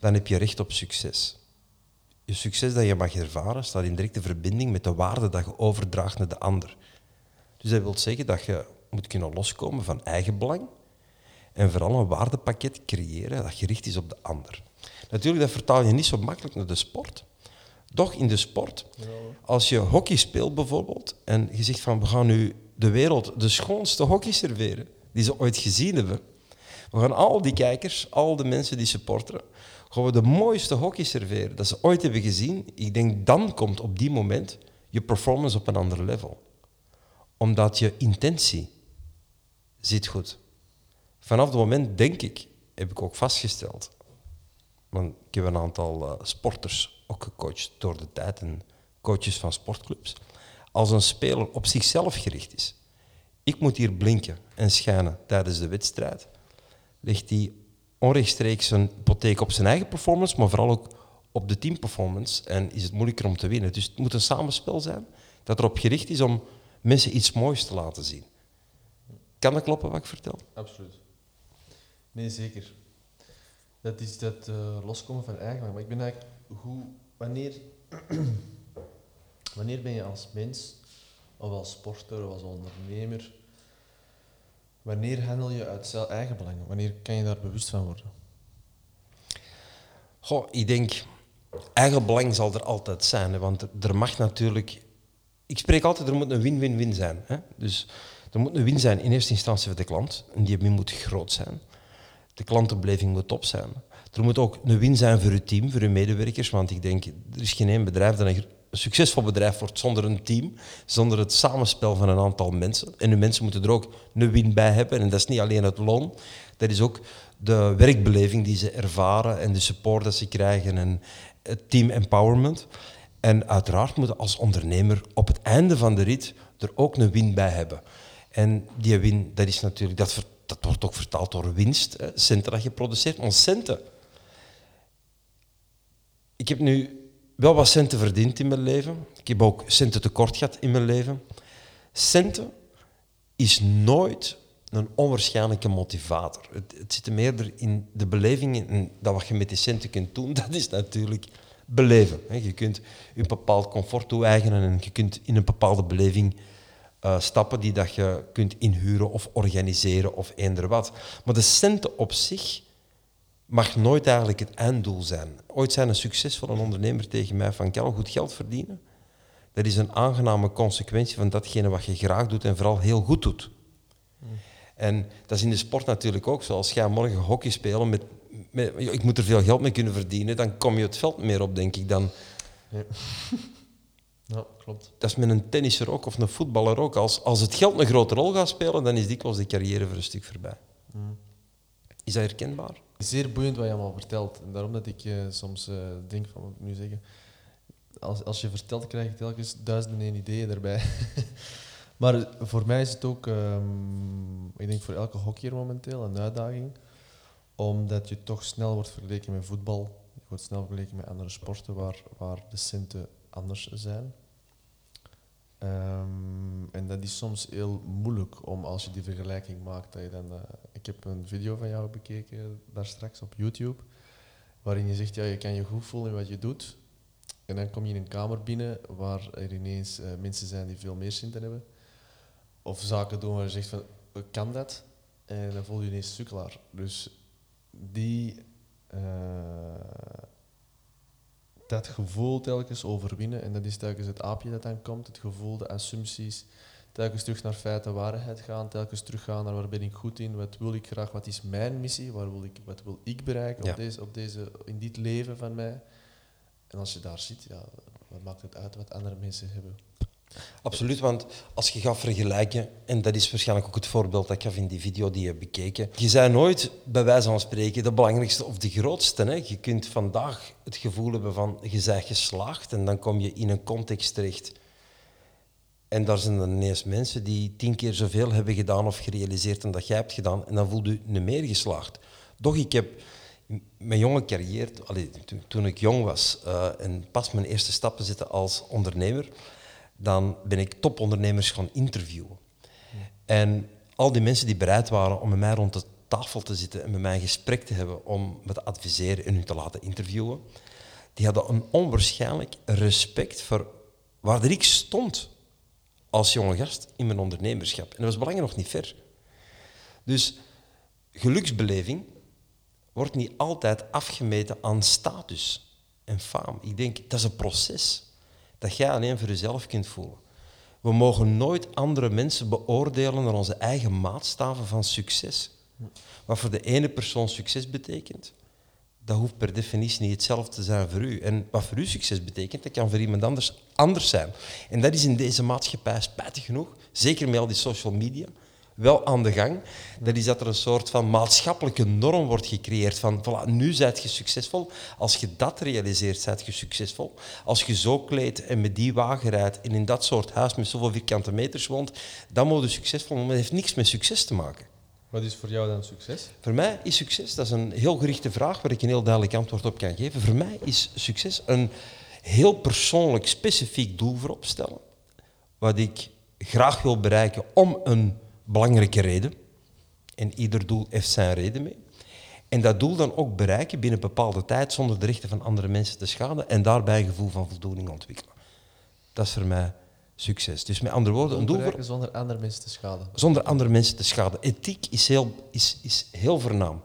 dan heb je recht op succes. Je succes dat je mag ervaren staat in directe verbinding met de waarde dat je overdraagt naar de ander. Dus dat wil zeggen dat je moet kunnen loskomen van eigen belang en vooral een waardepakket creëren dat gericht is op de ander. Natuurlijk, dat vertaal je niet zo makkelijk naar de sport. Toch in de sport, als je hockey speelt bijvoorbeeld en je zegt van we gaan nu de wereld de schoonste hockey serveren die ze ooit gezien hebben. We gaan al die kijkers, al de mensen die supporteren, gaan we de mooiste hockey serveren dat ze ooit hebben gezien. Ik denk dan komt op die moment je performance op een ander level. Omdat je intentie zit goed. Vanaf het moment, denk ik, heb ik ook vastgesteld. Want ik heb een aantal uh, sporters ook gecoacht door de tijd en coaches van sportclubs. Als een speler op zichzelf gericht is, ik moet hier blinken en schijnen tijdens de wedstrijd, legt hij onrechtstreeks een hypotheek op zijn eigen performance, maar vooral ook op de teamperformance. En is het moeilijker om te winnen. Dus het moet een samenspel zijn dat erop gericht is om mensen iets moois te laten zien. Kan dat kloppen wat ik vertel? Absoluut. Nee, zeker. Dat is dat uh, loskomen van eigen Maar ik ben eigenlijk, hoe, wanneer, wanneer ben je als mens, of als sporter, of als ondernemer, wanneer handel je uit eigen belang? Wanneer kan je daar bewust van worden? Goh, ik denk, eigen belang zal er altijd zijn. Want er mag natuurlijk... Ik spreek altijd, er moet een win-win-win zijn. Hè? Dus er moet een win zijn in eerste instantie voor de klant. En die win moet groot zijn. De klantenbeleving moet top zijn. Er moet ook een win zijn voor uw team, voor uw medewerkers. Want ik denk, er is geen één bedrijf dat een succesvol bedrijf wordt zonder een team, zonder het samenspel van een aantal mensen. En uw mensen moeten er ook een win bij hebben. En dat is niet alleen het loon, dat is ook de werkbeleving die ze ervaren en de support dat ze krijgen en het team empowerment. En uiteraard moeten als ondernemer op het einde van de rit er ook een win bij hebben. En die win, dat is natuurlijk, dat, wordt ook vertaald door winst, centen dat je produceert. Maar centen. Ik heb nu wel wat centen verdiend in mijn leven. Ik heb ook centen tekort gehad in mijn leven. Centen is nooit een onwaarschijnlijke motivator. Het, het zit er meer in de beleving en dat wat je met die centen kunt doen, dat is natuurlijk beleven. Je kunt een bepaald comfort toe-eigenen en je kunt in een bepaalde beleving uh, stappen die dat je kunt inhuren of organiseren of eender wat. Maar de centen op zich mag nooit eigenlijk het einddoel zijn. Ooit zijn een succesvolle ondernemer tegen mij van Kel, goed geld verdienen. Dat is een aangename consequentie van datgene wat je graag doet en vooral heel goed doet. En dat is in de sport natuurlijk ook zo. Als jij morgen hockey spelen met, met, ik moet er veel geld mee kunnen verdienen, dan kom je het veld meer op, denk ik, dan... Ja. Ja, klopt. Dat is met een tennisser ook of een voetballer ook. Als, als het geld een grote rol gaat spelen, dan is dikwijls de carrière voor een stuk voorbij. Mm. Is dat herkenbaar? Zeer boeiend wat je allemaal vertelt. En daarom dat ik uh, soms uh, denk van, wat ik nu zeggen? Als, als je vertelt, krijg je telkens duizenden en ideeën erbij. maar voor mij is het ook, um, ik denk voor elke hockeyer momenteel, een uitdaging. Omdat je toch snel wordt vergeleken met voetbal. Je wordt snel vergeleken met andere sporten waar, waar de centen anders zijn. Um, en dat is soms heel moeilijk om als je die vergelijking maakt. Dat je dan, uh, ik heb een video van jou bekeken daar straks op YouTube, waarin je zegt, ja, je kan je goed voelen in wat je doet. En dan kom je in een kamer binnen waar er ineens eh, mensen zijn die veel meer centen hebben. Of zaken doen waar je zegt van, "Eh, kan dat? En dan voel je ineens sukkelaar. Dus die... eh, dat gevoel telkens overwinnen, en dat is telkens het aapje dat dan komt, het gevoel, de assumpties, telkens terug naar feiten, waarheid gaan, telkens teruggaan naar waar ben ik goed in, wat wil ik graag, wat is mijn missie, waar wil ik, wat wil ik bereiken Ja. op deze, op deze, in dit leven van mij. En als je daar zit, ja, wat maakt het uit wat andere mensen hebben? Absoluut, want als je gaat vergelijken, en dat is waarschijnlijk ook het voorbeeld dat ik gaf in die video die je bekeken, je bent nooit, bij wijze van spreken, de belangrijkste of de grootste. Hè. Je kunt vandaag het gevoel hebben van je bent geslaagd en dan kom je in een context terecht. En daar zijn dan ineens mensen die tien keer zoveel hebben gedaan of gerealiseerd dan dat jij hebt gedaan en dan voel je je meer geslaagd. Doch ik heb mijn jonge carrière, toen, ik jong was eh, en pas mijn eerste stappen zetten als ondernemer, dan ben ik topondernemers gaan interviewen. En al die mensen die bereid waren om met mij rond de tafel te zitten en met mij een gesprek te hebben om me te adviseren en hun te laten interviewen, die hadden een onwaarschijnlijk respect voor waar ik stond als jonge gast in mijn ondernemerschap. En dat was belangrijk nog niet ver. Dus geluksbeleving wordt niet altijd afgemeten aan status en faam. Ik denk, dat is een proces dat jij alleen voor jezelf kunt voelen. We mogen nooit andere mensen beoordelen naar onze eigen maatstaven van succes. Wat voor de ene persoon succes betekent, dat hoeft per definitie niet hetzelfde te zijn voor u. En wat voor u succes betekent, dat kan voor iemand anders anders zijn. En dat is in deze maatschappij spijtig genoeg, zeker met al die social media, wel aan de gang. Dat is dat er een soort van maatschappelijke norm wordt gecreëerd van voilà, nu zijt je succesvol. Als je dat realiseert, zijt je succesvol. Als je zo kleedt en met die wagen rijdt en in dat soort huis met zoveel vierkante meters woont, dan moet je succesvol. Maar dat heeft niks met succes te maken. Wat is voor jou dan succes? Voor mij is succes, dat is een heel gerichte vraag waar ik een heel duidelijk antwoord op kan geven. Voor mij is succes een heel persoonlijk, specifiek doel voorop stellen. Wat ik graag wil bereiken om een belangrijke reden. En ieder doel heeft zijn reden mee. En dat doel dan ook bereiken binnen een bepaalde tijd zonder de rechten van andere mensen te schaden en daarbij een gevoel van voldoening ontwikkelen. Dat is voor mij succes. Dus met andere woorden, een doel voor, bereiken zonder andere mensen te schaden. zonder andere mensen te schaden. Ethiek is heel, is, is heel voornaam.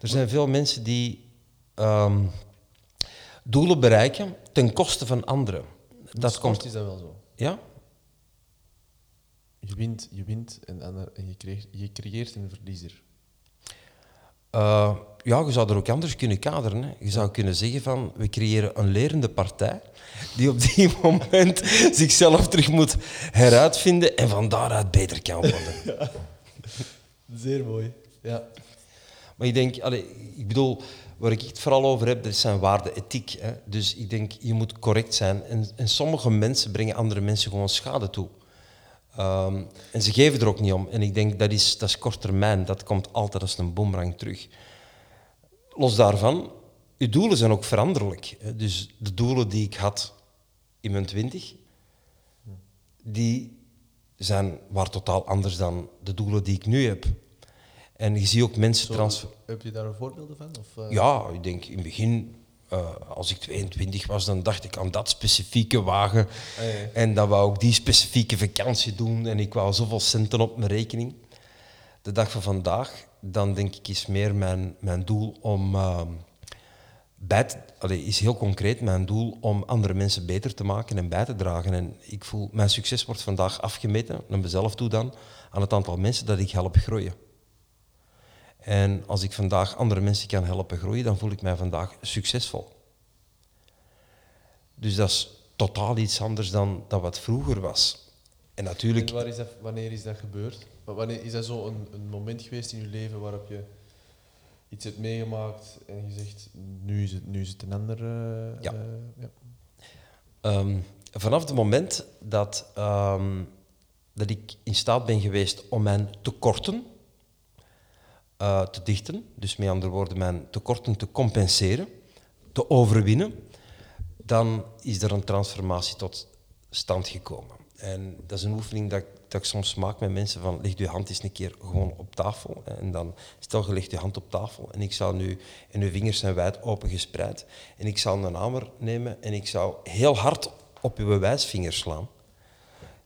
Er zijn veel mensen die ehm, doelen bereiken ten koste van anderen. Dat komt, is dat wel zo. ja? Je wint, je wint en, en je, creëert, je creëert een verliezer. Eh, ja, je zou er ook anders kunnen kaderen. Hè. Je zou kunnen zeggen van, we creëren een lerende partij die op die moment zichzelf terug moet heruitvinden en van daaruit beter kan worden. Zeer mooi. Ja. Maar ik denk, allee, ik bedoel, waar ik het vooral over heb, dat zijn waarden, ethiek. Hè. Dus ik denk, je moet correct zijn. En, en sommige mensen brengen andere mensen gewoon schade toe. Ehm, en ze geven er ook niet om. En ik denk, dat is, dat is kort termijn. Dat komt altijd als een boemerang terug. Los daarvan, je doelen zijn ook veranderlijk. Dus de doelen die ik had in mijn twintig, die zijn, waren totaal anders dan de doelen die ik nu heb. En je ziet ook mensen. Heb je daar voorbeelden van? Of, eh, Ja, ik denk in het begin, eh, als ik 22 was, dan dacht ik aan dat specifieke wagen. Ah, ja. En dan wou ik die specifieke vakantie doen en ik wou zoveel centen op mijn rekening. De dag van vandaag, dan denk ik, is meer mijn, mijn doel om... bij allee, is heel concreet mijn doel om andere mensen beter te maken en bij te dragen. En ik voel, mijn succes wordt vandaag afgemeten, naar mezelf toe dan, aan het aantal mensen dat ik help groeien. En als ik vandaag andere mensen kan helpen groeien, dan voel ik mij vandaag succesvol. Dus dat is totaal iets anders dan, dan wat vroeger was. En natuurlijk, En waar is dat, wanneer is dat gebeurd? Wa- Wanneer, is dat zo een, een moment geweest in je leven waarop je iets hebt meegemaakt en je zegt, nu is het, nu is het een ander... eh, Ja. eh, ja. ehm, vanaf het moment dat, ehm, dat ik in staat ben geweest om mijn tekorten eh, te dichten, dus met andere woorden mijn tekorten te compenseren, te overwinnen, dan is er een transformatie tot stand gekomen. En dat is een oefening dat ik dat soms maak met mensen van leg je hand eens een keer gewoon op tafel. En dan stel je legt je hand op tafel en ik zou nu, en uw vingers zijn wijd open gespreid, en ik zou een hamer nemen en ik zou heel hard op uw wijsvinger slaan.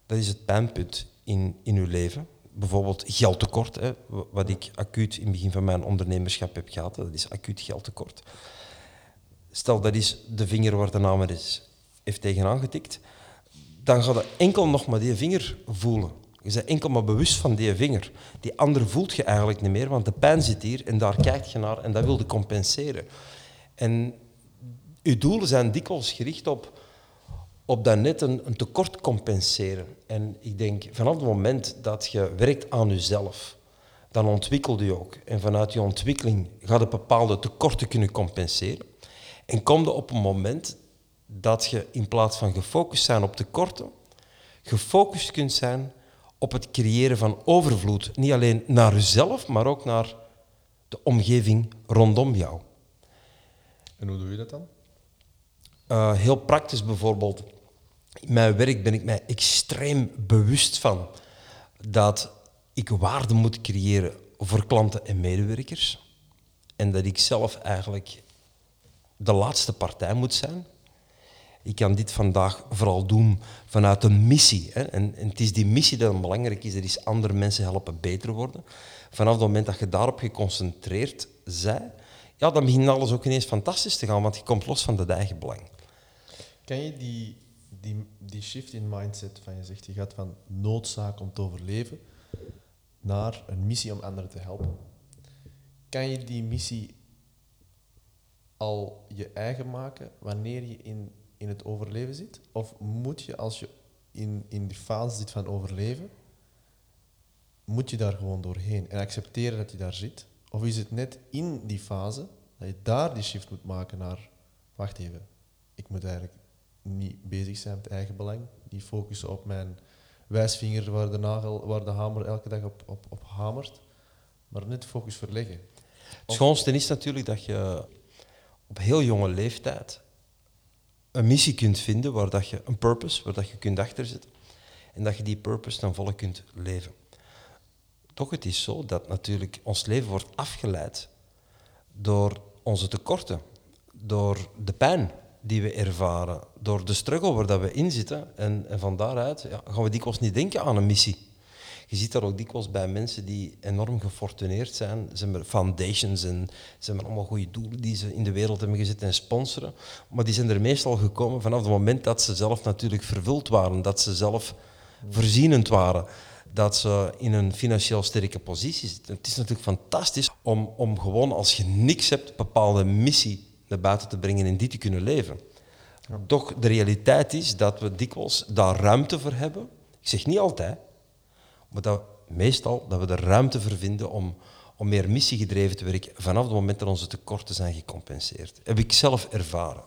Dat is het pijnpunt in, in uw leven. Bijvoorbeeld geldtekort, hè, wat ik acuut in het begin van mijn ondernemerschap heb gehad. Dat is acuut geldtekort. Stel, dat is de vinger waar de hamer is, heeft tegenaan getikt dan ga je enkel nog maar die vinger voelen. Je bent enkel maar bewust van die vinger. Die andere voelt je eigenlijk niet meer, want de pijn zit hier en daar kijkt je naar en dat wil je compenseren. En je doelen zijn dikwijls gericht op, op dat net een, een tekort compenseren. En ik denk, vanaf het moment dat je werkt aan jezelf, dan ontwikkel je ook. En vanuit je ontwikkeling ga je bepaalde tekorten kunnen compenseren. En kom je op een moment dat je in plaats van gefocust zijn op tekorten, gefocust kunt zijn op het creëren van overvloed. Niet alleen naar jezelf, maar ook naar de omgeving rondom jou. En hoe doe je dat dan? Uh, heel praktisch bijvoorbeeld. In mijn werk ben ik mij extreem bewust van dat ik waarde moet creëren voor klanten en medewerkers. En dat ik zelf eigenlijk de laatste partij moet zijn ik kan dit vandaag vooral doen vanuit een missie. Hè. En, het is die missie dat belangrijk is, dat is andere mensen helpen beter worden. Vanaf het moment dat je daarop geconcentreerd bent, ja, dan begint alles ook ineens fantastisch te gaan, want je komt los van de eigen belang. Kan je die, die, die shift in mindset van je zegt, je gaat van noodzaak om te overleven naar een missie om anderen te helpen. Kan je die missie al je eigen maken wanneer je in in het overleven zit? Of moet je, als je in, in die fase zit van overleven, moet je daar gewoon doorheen en accepteren dat je daar zit? Of is het net in die fase dat je daar die shift moet maken naar, wacht even, ik moet eigenlijk niet bezig zijn met eigen belang, niet focussen op mijn wijsvinger waar de, nagel, waar de hamer elke dag op, op, op hamert, maar net focus verleggen. Het schoonste is natuurlijk dat je op heel jonge leeftijd een missie kunt vinden waar dat je een purpose, waar dat je kunt achterzetten. En dat je die purpose dan volle kunt leven. Toch, het is zo dat natuurlijk ons leven wordt afgeleid door onze tekorten, door de pijn die we ervaren, door de struggle waar dat we in zitten. En, en van daaruit ja, gaan we dikwijls niet denken aan een missie. Je ziet dat ook dikwijls bij mensen die enorm gefortuneerd zijn. Ze hebben foundations en ze hebben allemaal goede doelen die ze in de wereld hebben gezet en sponsoren. Maar die zijn er meestal gekomen vanaf het moment dat ze zelf natuurlijk vervuld waren, dat ze zelf voorzienend waren, dat ze in een financieel sterke positie zitten. Het is natuurlijk fantastisch om, om gewoon als je niks hebt, een bepaalde missie naar buiten te brengen en die te kunnen leven. Toch, de realiteit is dat we dikwijls daar ruimte voor hebben. Ik zeg niet altijd, maar dat meestal dat we er ruimte voor vinden om, om meer missiegedreven te werken vanaf het moment dat onze tekorten zijn gecompenseerd. Heb ik zelf ervaren.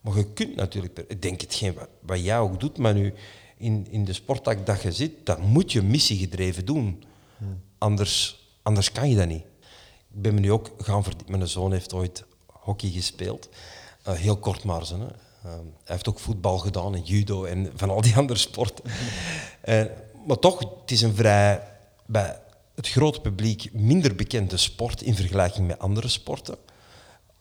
Maar je kunt natuurlijk, ik denk hetgeen wat, wat jij ook doet, maar nu in, in de sporttak dat je zit, dat moet je missiegedreven doen. Anders, anders kan je dat niet. Ik ben me nu ook gaan verdiepen. Mijn zoon heeft ooit hockey gespeeld. Uh, heel kort maar. Uh, hij heeft ook voetbal gedaan en judo en van al die andere sporten. uh, maar toch, het is een vrij, bij het grote publiek, minder bekende sport in vergelijking met andere sporten.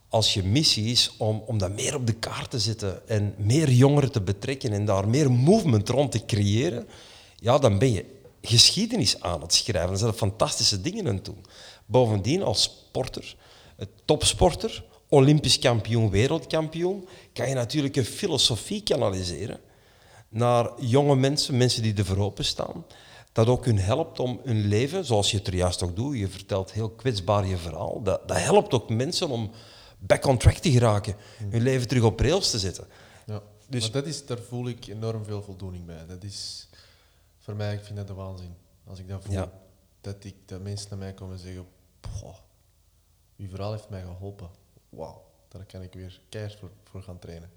Als je missie is om, om dat meer op de kaart te zetten en meer jongeren te betrekken en daar meer movement rond te creëren, ja, dan ben je geschiedenis aan het schrijven. Dan zijn er fantastische dingen aan het doen. Bovendien, als sporter, topsporter, Olympisch kampioen, wereldkampioen, kan je natuurlijk een filosofie kanaliseren naar jonge mensen, mensen die ervoor openstaan. Dat ook hun helpt om hun leven, zoals je het er juist ook doet, je vertelt heel kwetsbaar je verhaal, dat, dat helpt ook mensen om back on track te geraken, hun leven terug op rails te zetten. Ja, dus maar dat is, daar voel ik enorm veel voldoening bij. Dat is voor mij, ik vind dat de waanzin. Als ik dat voel, dat, ik, dat mensen naar mij komen en zeggen, uw verhaal heeft mij geholpen. Wauw, daar kan ik weer keihard voor, voor gaan trainen.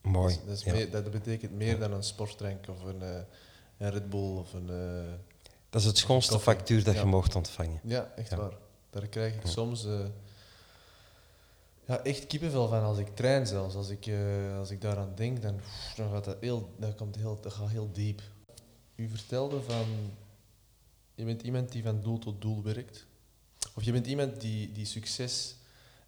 Mooi. Dat, is dat betekent meer dan een sportdrank of een, uh, een Red Bull of een. Uh, dat is het schoonste factuur dat je mocht ontvangen. Ja, echt waar. Daar krijg ik soms uh, ja, echt kippenvel van als ik train zelfs. Als ik, als ik daaraan denk, dan, dan gaat dat heel, dat komt heel, dat gaat heel diep. u vertelde van, je bent iemand die van doel tot doel werkt. Of je bent iemand die, die succes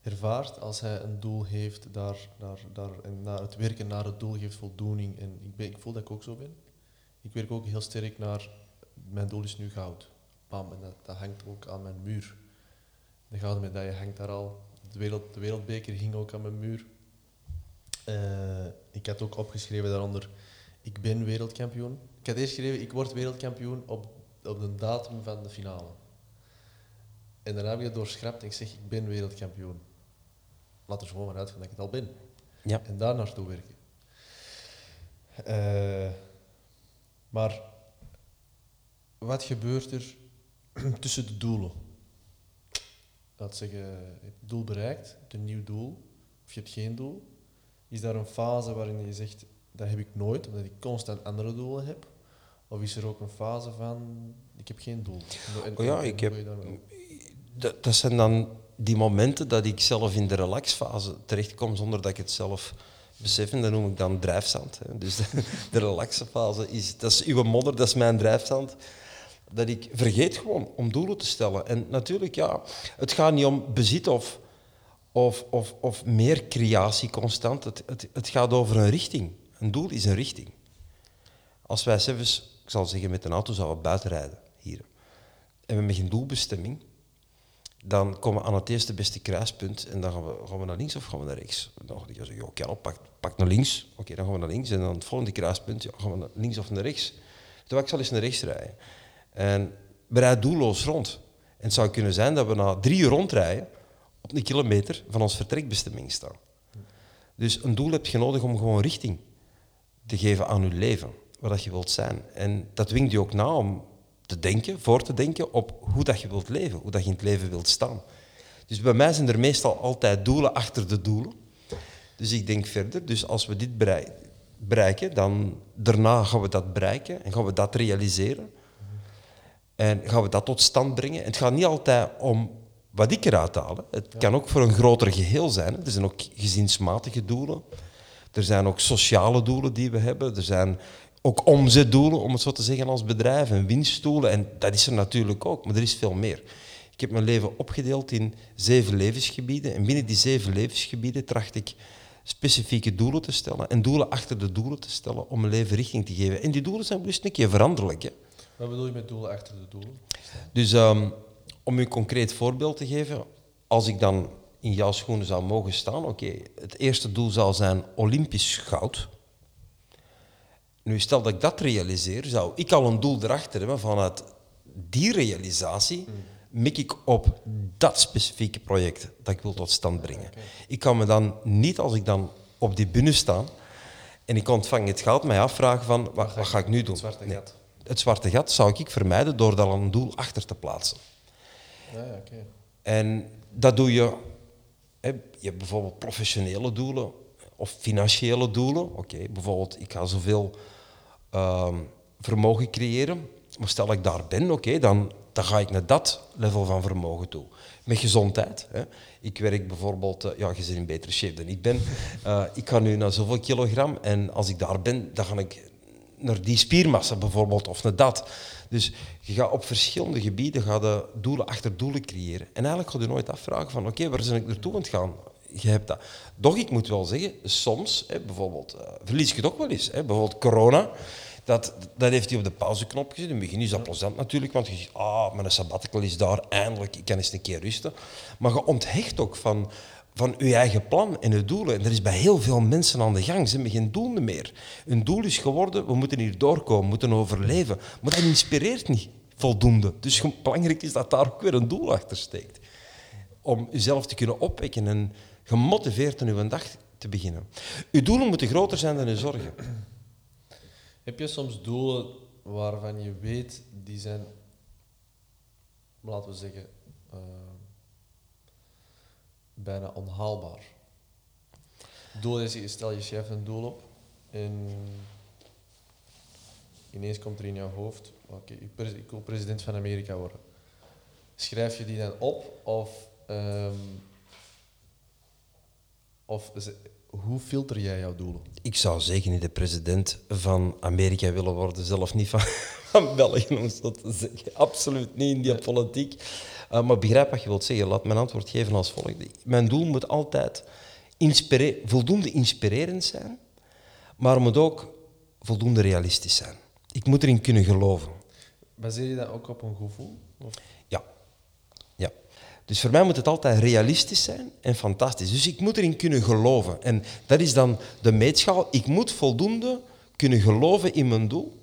ervaart als hij een doel heeft, daar, daar, daar, en na het werken naar het doel geeft voldoening. En ik, ik voel dat ik ook zo ben. Ik werk ook heel sterk naar, mijn doel is nu goud. Bam, en dat, hangt ook aan mijn muur. De gouden medaille hangt daar al. De, wereld, de wereldbeker hing ook aan mijn muur. Uh, ik had ook opgeschreven daaronder, ik ben wereldkampioen. Ik had eerst geschreven, ik word wereldkampioen op, op de datum van de finale. En daarna heb ik het doorschrapt en ik zeg, ik ben wereldkampioen. Laat er gewoon maar uitgaan dat ik het al ben. Ja. En daar naartoe werken. Uh, maar wat gebeurt er tussen de doelen? Laat zeggen, je hebt het doel bereikt, je hebt een nieuw doel, of je hebt geen doel. Is daar een fase waarin je zegt, dat heb ik nooit, omdat ik constant andere doelen heb? Of is er ook een fase van, ik heb geen doel? En, oh ja, ik heb... Dat, dat zijn dan die momenten dat ik zelf in de relaxfase terechtkom zonder dat ik het zelf besef. Dat noem ik dan drijfzand. Hè. Dus de, relaxfase is, dat is uw modder, dat is mijn drijfzand. Dat ik vergeet gewoon om doelen te stellen. En natuurlijk, ja, het gaat niet om bezit of of, of, of meer creatie constant. Het, het, het gaat over een richting. Een doel is een richting. Als wij zelfs, ik zal zeggen, met een auto zouden buiten rijden hier, en we hebben geen doelbestemming, dan komen we aan het eerste beste kruispunt en dan gaan we, naar links of gaan we naar rechts. Dan ga ik zeggen, okay, pak, pak naar links. Oké, dan gaan we naar links. En dan het volgende kruispunt, ja, gaan we naar links of naar rechts. Terwijl ik zal eens naar rechts rijden. En we rijden doelloos rond. En het zou kunnen zijn dat we na drie uur rondrijden, op een kilometer van ons vertrekbestemming staan. Dus een doel heb je nodig om gewoon richting te geven aan je leven, waar dat je wilt zijn. En dat dwingt je ook na om te denken, voor te denken op hoe dat je wilt leven, hoe dat je in het leven wilt staan. Dus bij mij zijn er meestal altijd doelen achter de doelen. Dus ik denk verder, dus als we dit bereiken, dan daarna gaan we dat bereiken en gaan we dat realiseren. En gaan we dat tot stand brengen. En het gaat niet altijd om wat ik eruit haal. Het kan ook voor een groter geheel zijn. Er zijn ook gezinsmatige doelen. Er zijn ook sociale doelen die we hebben. Er zijn ook omzetdoelen, om het zo te zeggen, als bedrijf en winstdoelen. En dat is er natuurlijk ook, maar er is veel meer. Ik heb mijn leven opgedeeld in zeven levensgebieden. En binnen die zeven levensgebieden tracht ik specifieke doelen te stellen en doelen achter de doelen te stellen om mijn leven richting te geven. En die doelen zijn dus een keer veranderlijk. Hè. Wat bedoel je met doelen achter de doelen? Dus um, om u een concreet voorbeeld te geven, als ik dan in jouw schoenen zou mogen staan, oké, het eerste doel zal zijn Olympisch goud. Nu, stel dat ik dat realiseer, zou ik al een doel erachter hebben vanuit die realisatie, mik ik op dat specifieke project dat ik wil tot stand brengen. Ik kan me dan niet, als ik dan op die bühne sta en ik ontvang het geld, mij afvragen van, wat, wat ga ik nu doen? Het zwarte gat. Het zwarte gat zou ik vermijden door daar een doel achter te plaatsen. Ja, En dat doe je. Hè, je hebt bijvoorbeeld professionele doelen of financiële doelen. Oké, bijvoorbeeld, ik ga zoveel uh, vermogen creëren. Maar stel ik daar ben, oké, dan, dan ga ik naar dat level van vermogen toe. Met gezondheid. Hè. Ik werk bijvoorbeeld, uh, ja, je zit in betere shape dan ik ben. Uh, ik ga nu naar zoveel kilogram en als ik daar ben, dan ga ik naar die spiermassa bijvoorbeeld of naar dat. Dus je gaat op verschillende gebieden ga de doelen achter doelen creëren. En eigenlijk ga je nooit afvragen van oké, waar ben ik naartoe aan het gaan? Je hebt dat. Doch ik moet wel zeggen, soms, hè, bijvoorbeeld, uh, verlies je het ook wel eens. Hè, bijvoorbeeld corona, dat, dat heeft hij op de pauzeknop gezet. In het begin is dat plezant natuurlijk, want je zegt, ah, mijn sabbatical is daar, eindelijk, ik kan eens een keer rusten. Maar je onthecht ook van van uw eigen plan en uw doelen. En er is bij heel veel mensen aan de gang. Ze hebben geen doel meer. Hun doel is geworden, we moeten hier doorkomen, we moeten overleven. Maar dat inspireert niet voldoende. Dus belangrijk is dat daar ook weer een doel achter steekt. Om uzelf te kunnen opwekken en gemotiveerd in uw dag te beginnen. Uw doelen moeten groter zijn dan uw zorgen. Heb je soms doelen waarvan je weet, die zijn, laten we zeggen, uh, bijna onhaalbaar. Doel is, stel je schrijft een doel op en ineens komt er in jouw hoofd, oké, ik wil president van Amerika worden. Schrijf je die dan op of, um, of hoe filter jij jouw doelen? Ik zou zeker niet de president van Amerika willen worden, zelf niet van, van België, om zo te zeggen. Absoluut niet in die politiek. Uh, maar begrijp wat je wilt zeggen. Laat mijn antwoord geven als volgt. Mijn doel moet altijd inspire voldoende inspirerend zijn, maar moet ook voldoende realistisch zijn. Ik moet erin kunnen geloven. Baseer je dat ook op een gevoel? Of? Dus voor mij moet het altijd realistisch zijn en fantastisch. Dus ik moet erin kunnen geloven. En dat is dan de meetschaal. Ik moet voldoende kunnen geloven in mijn doel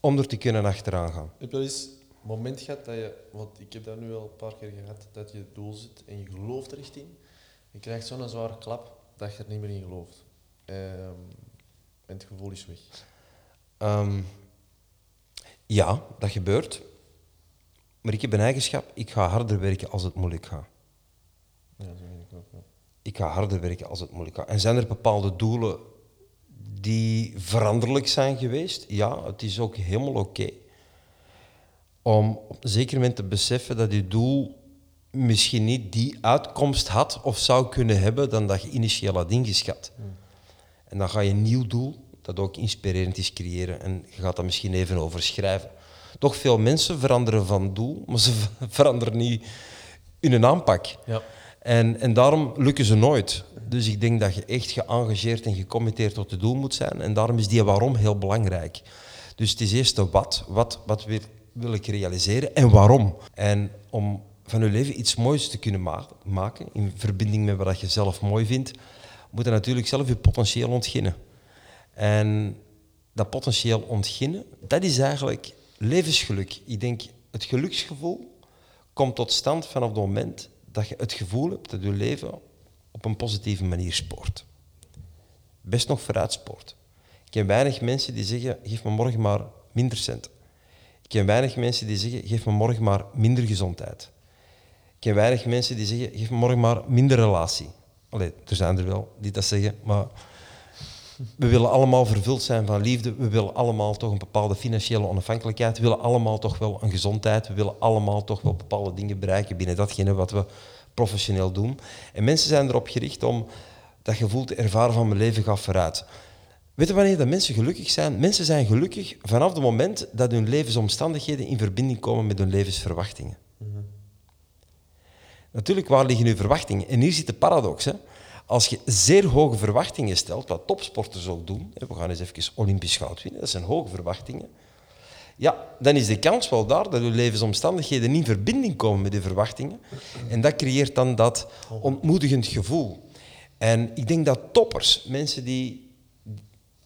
om er te kunnen achteraan gaan. Heb je wel eens een moment gehad dat je, want ik heb dat nu al een paar keer gehad, dat je het doel zit en je gelooft er echt in. Je krijgt zo'n zware klap dat je er niet meer in gelooft. Um, en het gevoel is weg. Um, ja, dat gebeurt. Maar ik heb een eigenschap, ik ga harder werken als het moeilijk gaat. Ja, zo weet ik ook. Ja. Ik ga harder werken als het moeilijk gaat. En zijn er bepaalde doelen die veranderlijk zijn geweest? Ja, het is ook helemaal oké. Om op een zeker moment te beseffen dat je doel misschien niet die uitkomst had of zou kunnen hebben dan dat je initieel had ingeschat. Hmm. En dan ga je een nieuw doel, dat ook inspirerend is, creëren. En je gaat dat misschien even overschrijven. Toch veel mensen veranderen van doel, maar ze veranderen niet in een aanpak. Ja. En, en daarom lukken ze nooit. Dus ik denk dat je echt geëngageerd en gecommitteerd tot het doel moet zijn. En daarom is die waarom heel belangrijk. Dus het is eerst de wat. Wat, wat wil, wil ik realiseren en waarom? En om van je leven iets moois te kunnen ma maken, in verbinding met wat je zelf mooi vindt, moet je natuurlijk zelf je potentieel ontginnen. En dat potentieel ontginnen, dat is eigenlijk levensgeluk. Ik denk, het geluksgevoel komt tot stand vanaf het moment dat je het gevoel hebt dat je leven op een positieve manier spoort. Best nog vooruit spoort. Ik ken weinig mensen die zeggen, geef me morgen maar minder cent. Ik ken weinig mensen die zeggen, geef me morgen maar minder gezondheid. Ik ken weinig mensen die zeggen, geef me morgen maar minder relatie. Allee, er zijn er wel die dat zeggen, maar we willen allemaal vervuld zijn van liefde. We willen allemaal toch een bepaalde financiële onafhankelijkheid. We willen allemaal toch wel een gezondheid. We willen allemaal toch wel bepaalde dingen bereiken binnen datgene wat we professioneel doen. En mensen zijn erop gericht om dat gevoel te ervaren van mijn leven gaat vooruit. Weet je wanneer dat mensen gelukkig zijn? Mensen zijn gelukkig vanaf het moment dat hun levensomstandigheden in verbinding komen met hun levensverwachtingen. Natuurlijk, waar liggen uw verwachtingen? En hier zit de paradox. Hè? Als je zeer hoge verwachtingen stelt, wat topsporters ook doen, we gaan eens even Olympisch goud winnen, dat zijn hoge verwachtingen, ja, dan is de kans wel daar dat je levensomstandigheden niet in verbinding komen met die verwachtingen. En dat creëert dan dat ontmoedigend gevoel. En ik denk dat toppers, mensen die,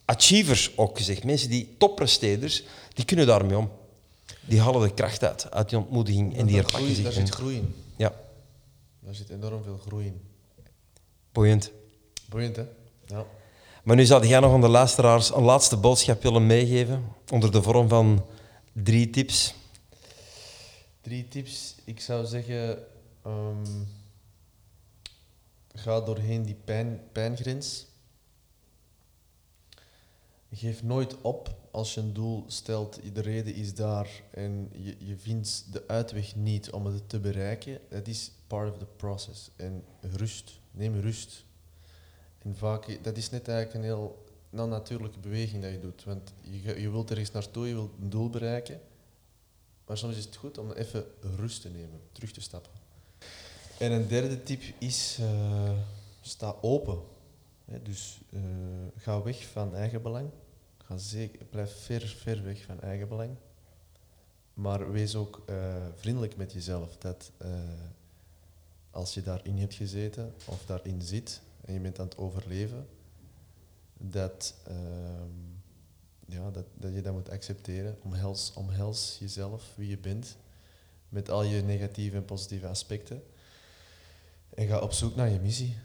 achievers ook gezegd, mensen die toppresteerders, die kunnen daarmee om. Die halen de kracht uit, uit die ontmoediging en die herpakken zich. Daar zit groei in. Ja. Daar zit enorm veel groei in. Boeiend. Boeiend, hè? Ja. Maar nu zou jij nog aan de luisteraars een laatste boodschap willen meegeven, onder de vorm van drie tips. Drie tips. Ik zou zeggen, um, ga doorheen die pijn, pijngrens. Geef nooit op als je een doel stelt, de reden is daar en je, je vindt de uitweg niet om het te bereiken. Dat is part of the process. En rust neem rust. En vaak, dat is net eigenlijk een heel natuurlijke beweging dat je doet. Want je, je wilt ergens naartoe, je wilt een doel bereiken. Maar soms is het goed om even rust te nemen, terug te stappen. En een derde tip is, uh, sta open. dus uh, ga weg van eigen belang. Ga zeker, blijf ver, ver weg van eigen belang. Maar wees ook uh, vriendelijk met jezelf. Dat als je daarin hebt gezeten of daarin zit en je bent aan het overleven, dat, ehm, ja, dat, dat je dat moet accepteren. Omhels, omhels jezelf, wie je bent, met al je negatieve en positieve aspecten. En ga op zoek naar je missie.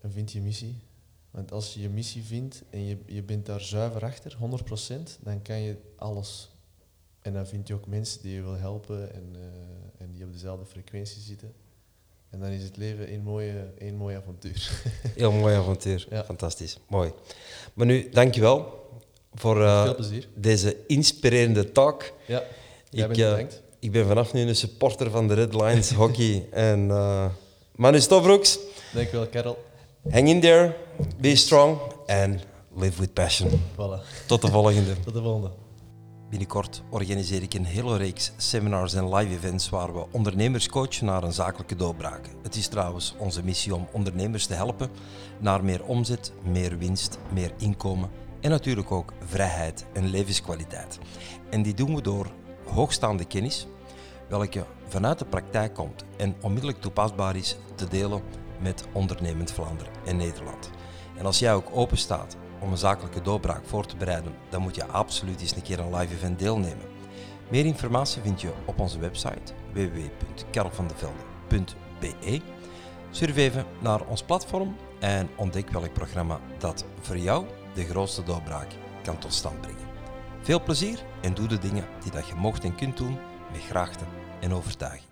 En vind je missie. Want als je je missie vindt en je, je bent daar zuiver achter, 100%, dan kan je alles. En dan vind je ook mensen die je wil helpen en, uh, en die op dezelfde frequentie zitten. En dan is het leven één mooie, één mooi avontuur. Heel mooi avontuur. Ja. Fantastisch. Mooi. Maar nu, dankjewel voor uh, deze inspirerende talk. Ja, jij ik, uh, ik ben vanaf nu een supporter van de Red Lions hockey. En uh, Manu Stofroeks. Dankjewel, Karel. Hang in there, be strong and live with passion. Voilà. Tot de volgende. Tot de volgende. Binnenkort organiseer ik een hele reeks seminars en live events waar we ondernemers coachen naar een zakelijke doorbraak. Het is trouwens onze missie om ondernemers te helpen naar meer omzet, meer winst, meer inkomen en natuurlijk ook vrijheid en levenskwaliteit. En die doen we door hoogstaande kennis, welke vanuit de praktijk komt en onmiddellijk toepasbaar is te delen met ondernemend Vlaanderen en Nederland. En als jij ook open staat om een zakelijke doorbraak voor te bereiden, dan moet je absoluut eens een keer een live event deelnemen. Meer informatie vind je op onze website www.karelvandevelde.be. Surf even naar ons platform en ontdek welk programma dat voor jou de grootste doorbraak kan tot stand brengen. Veel plezier en doe de dingen die dat je mocht en kunt doen met graagte en overtuiging.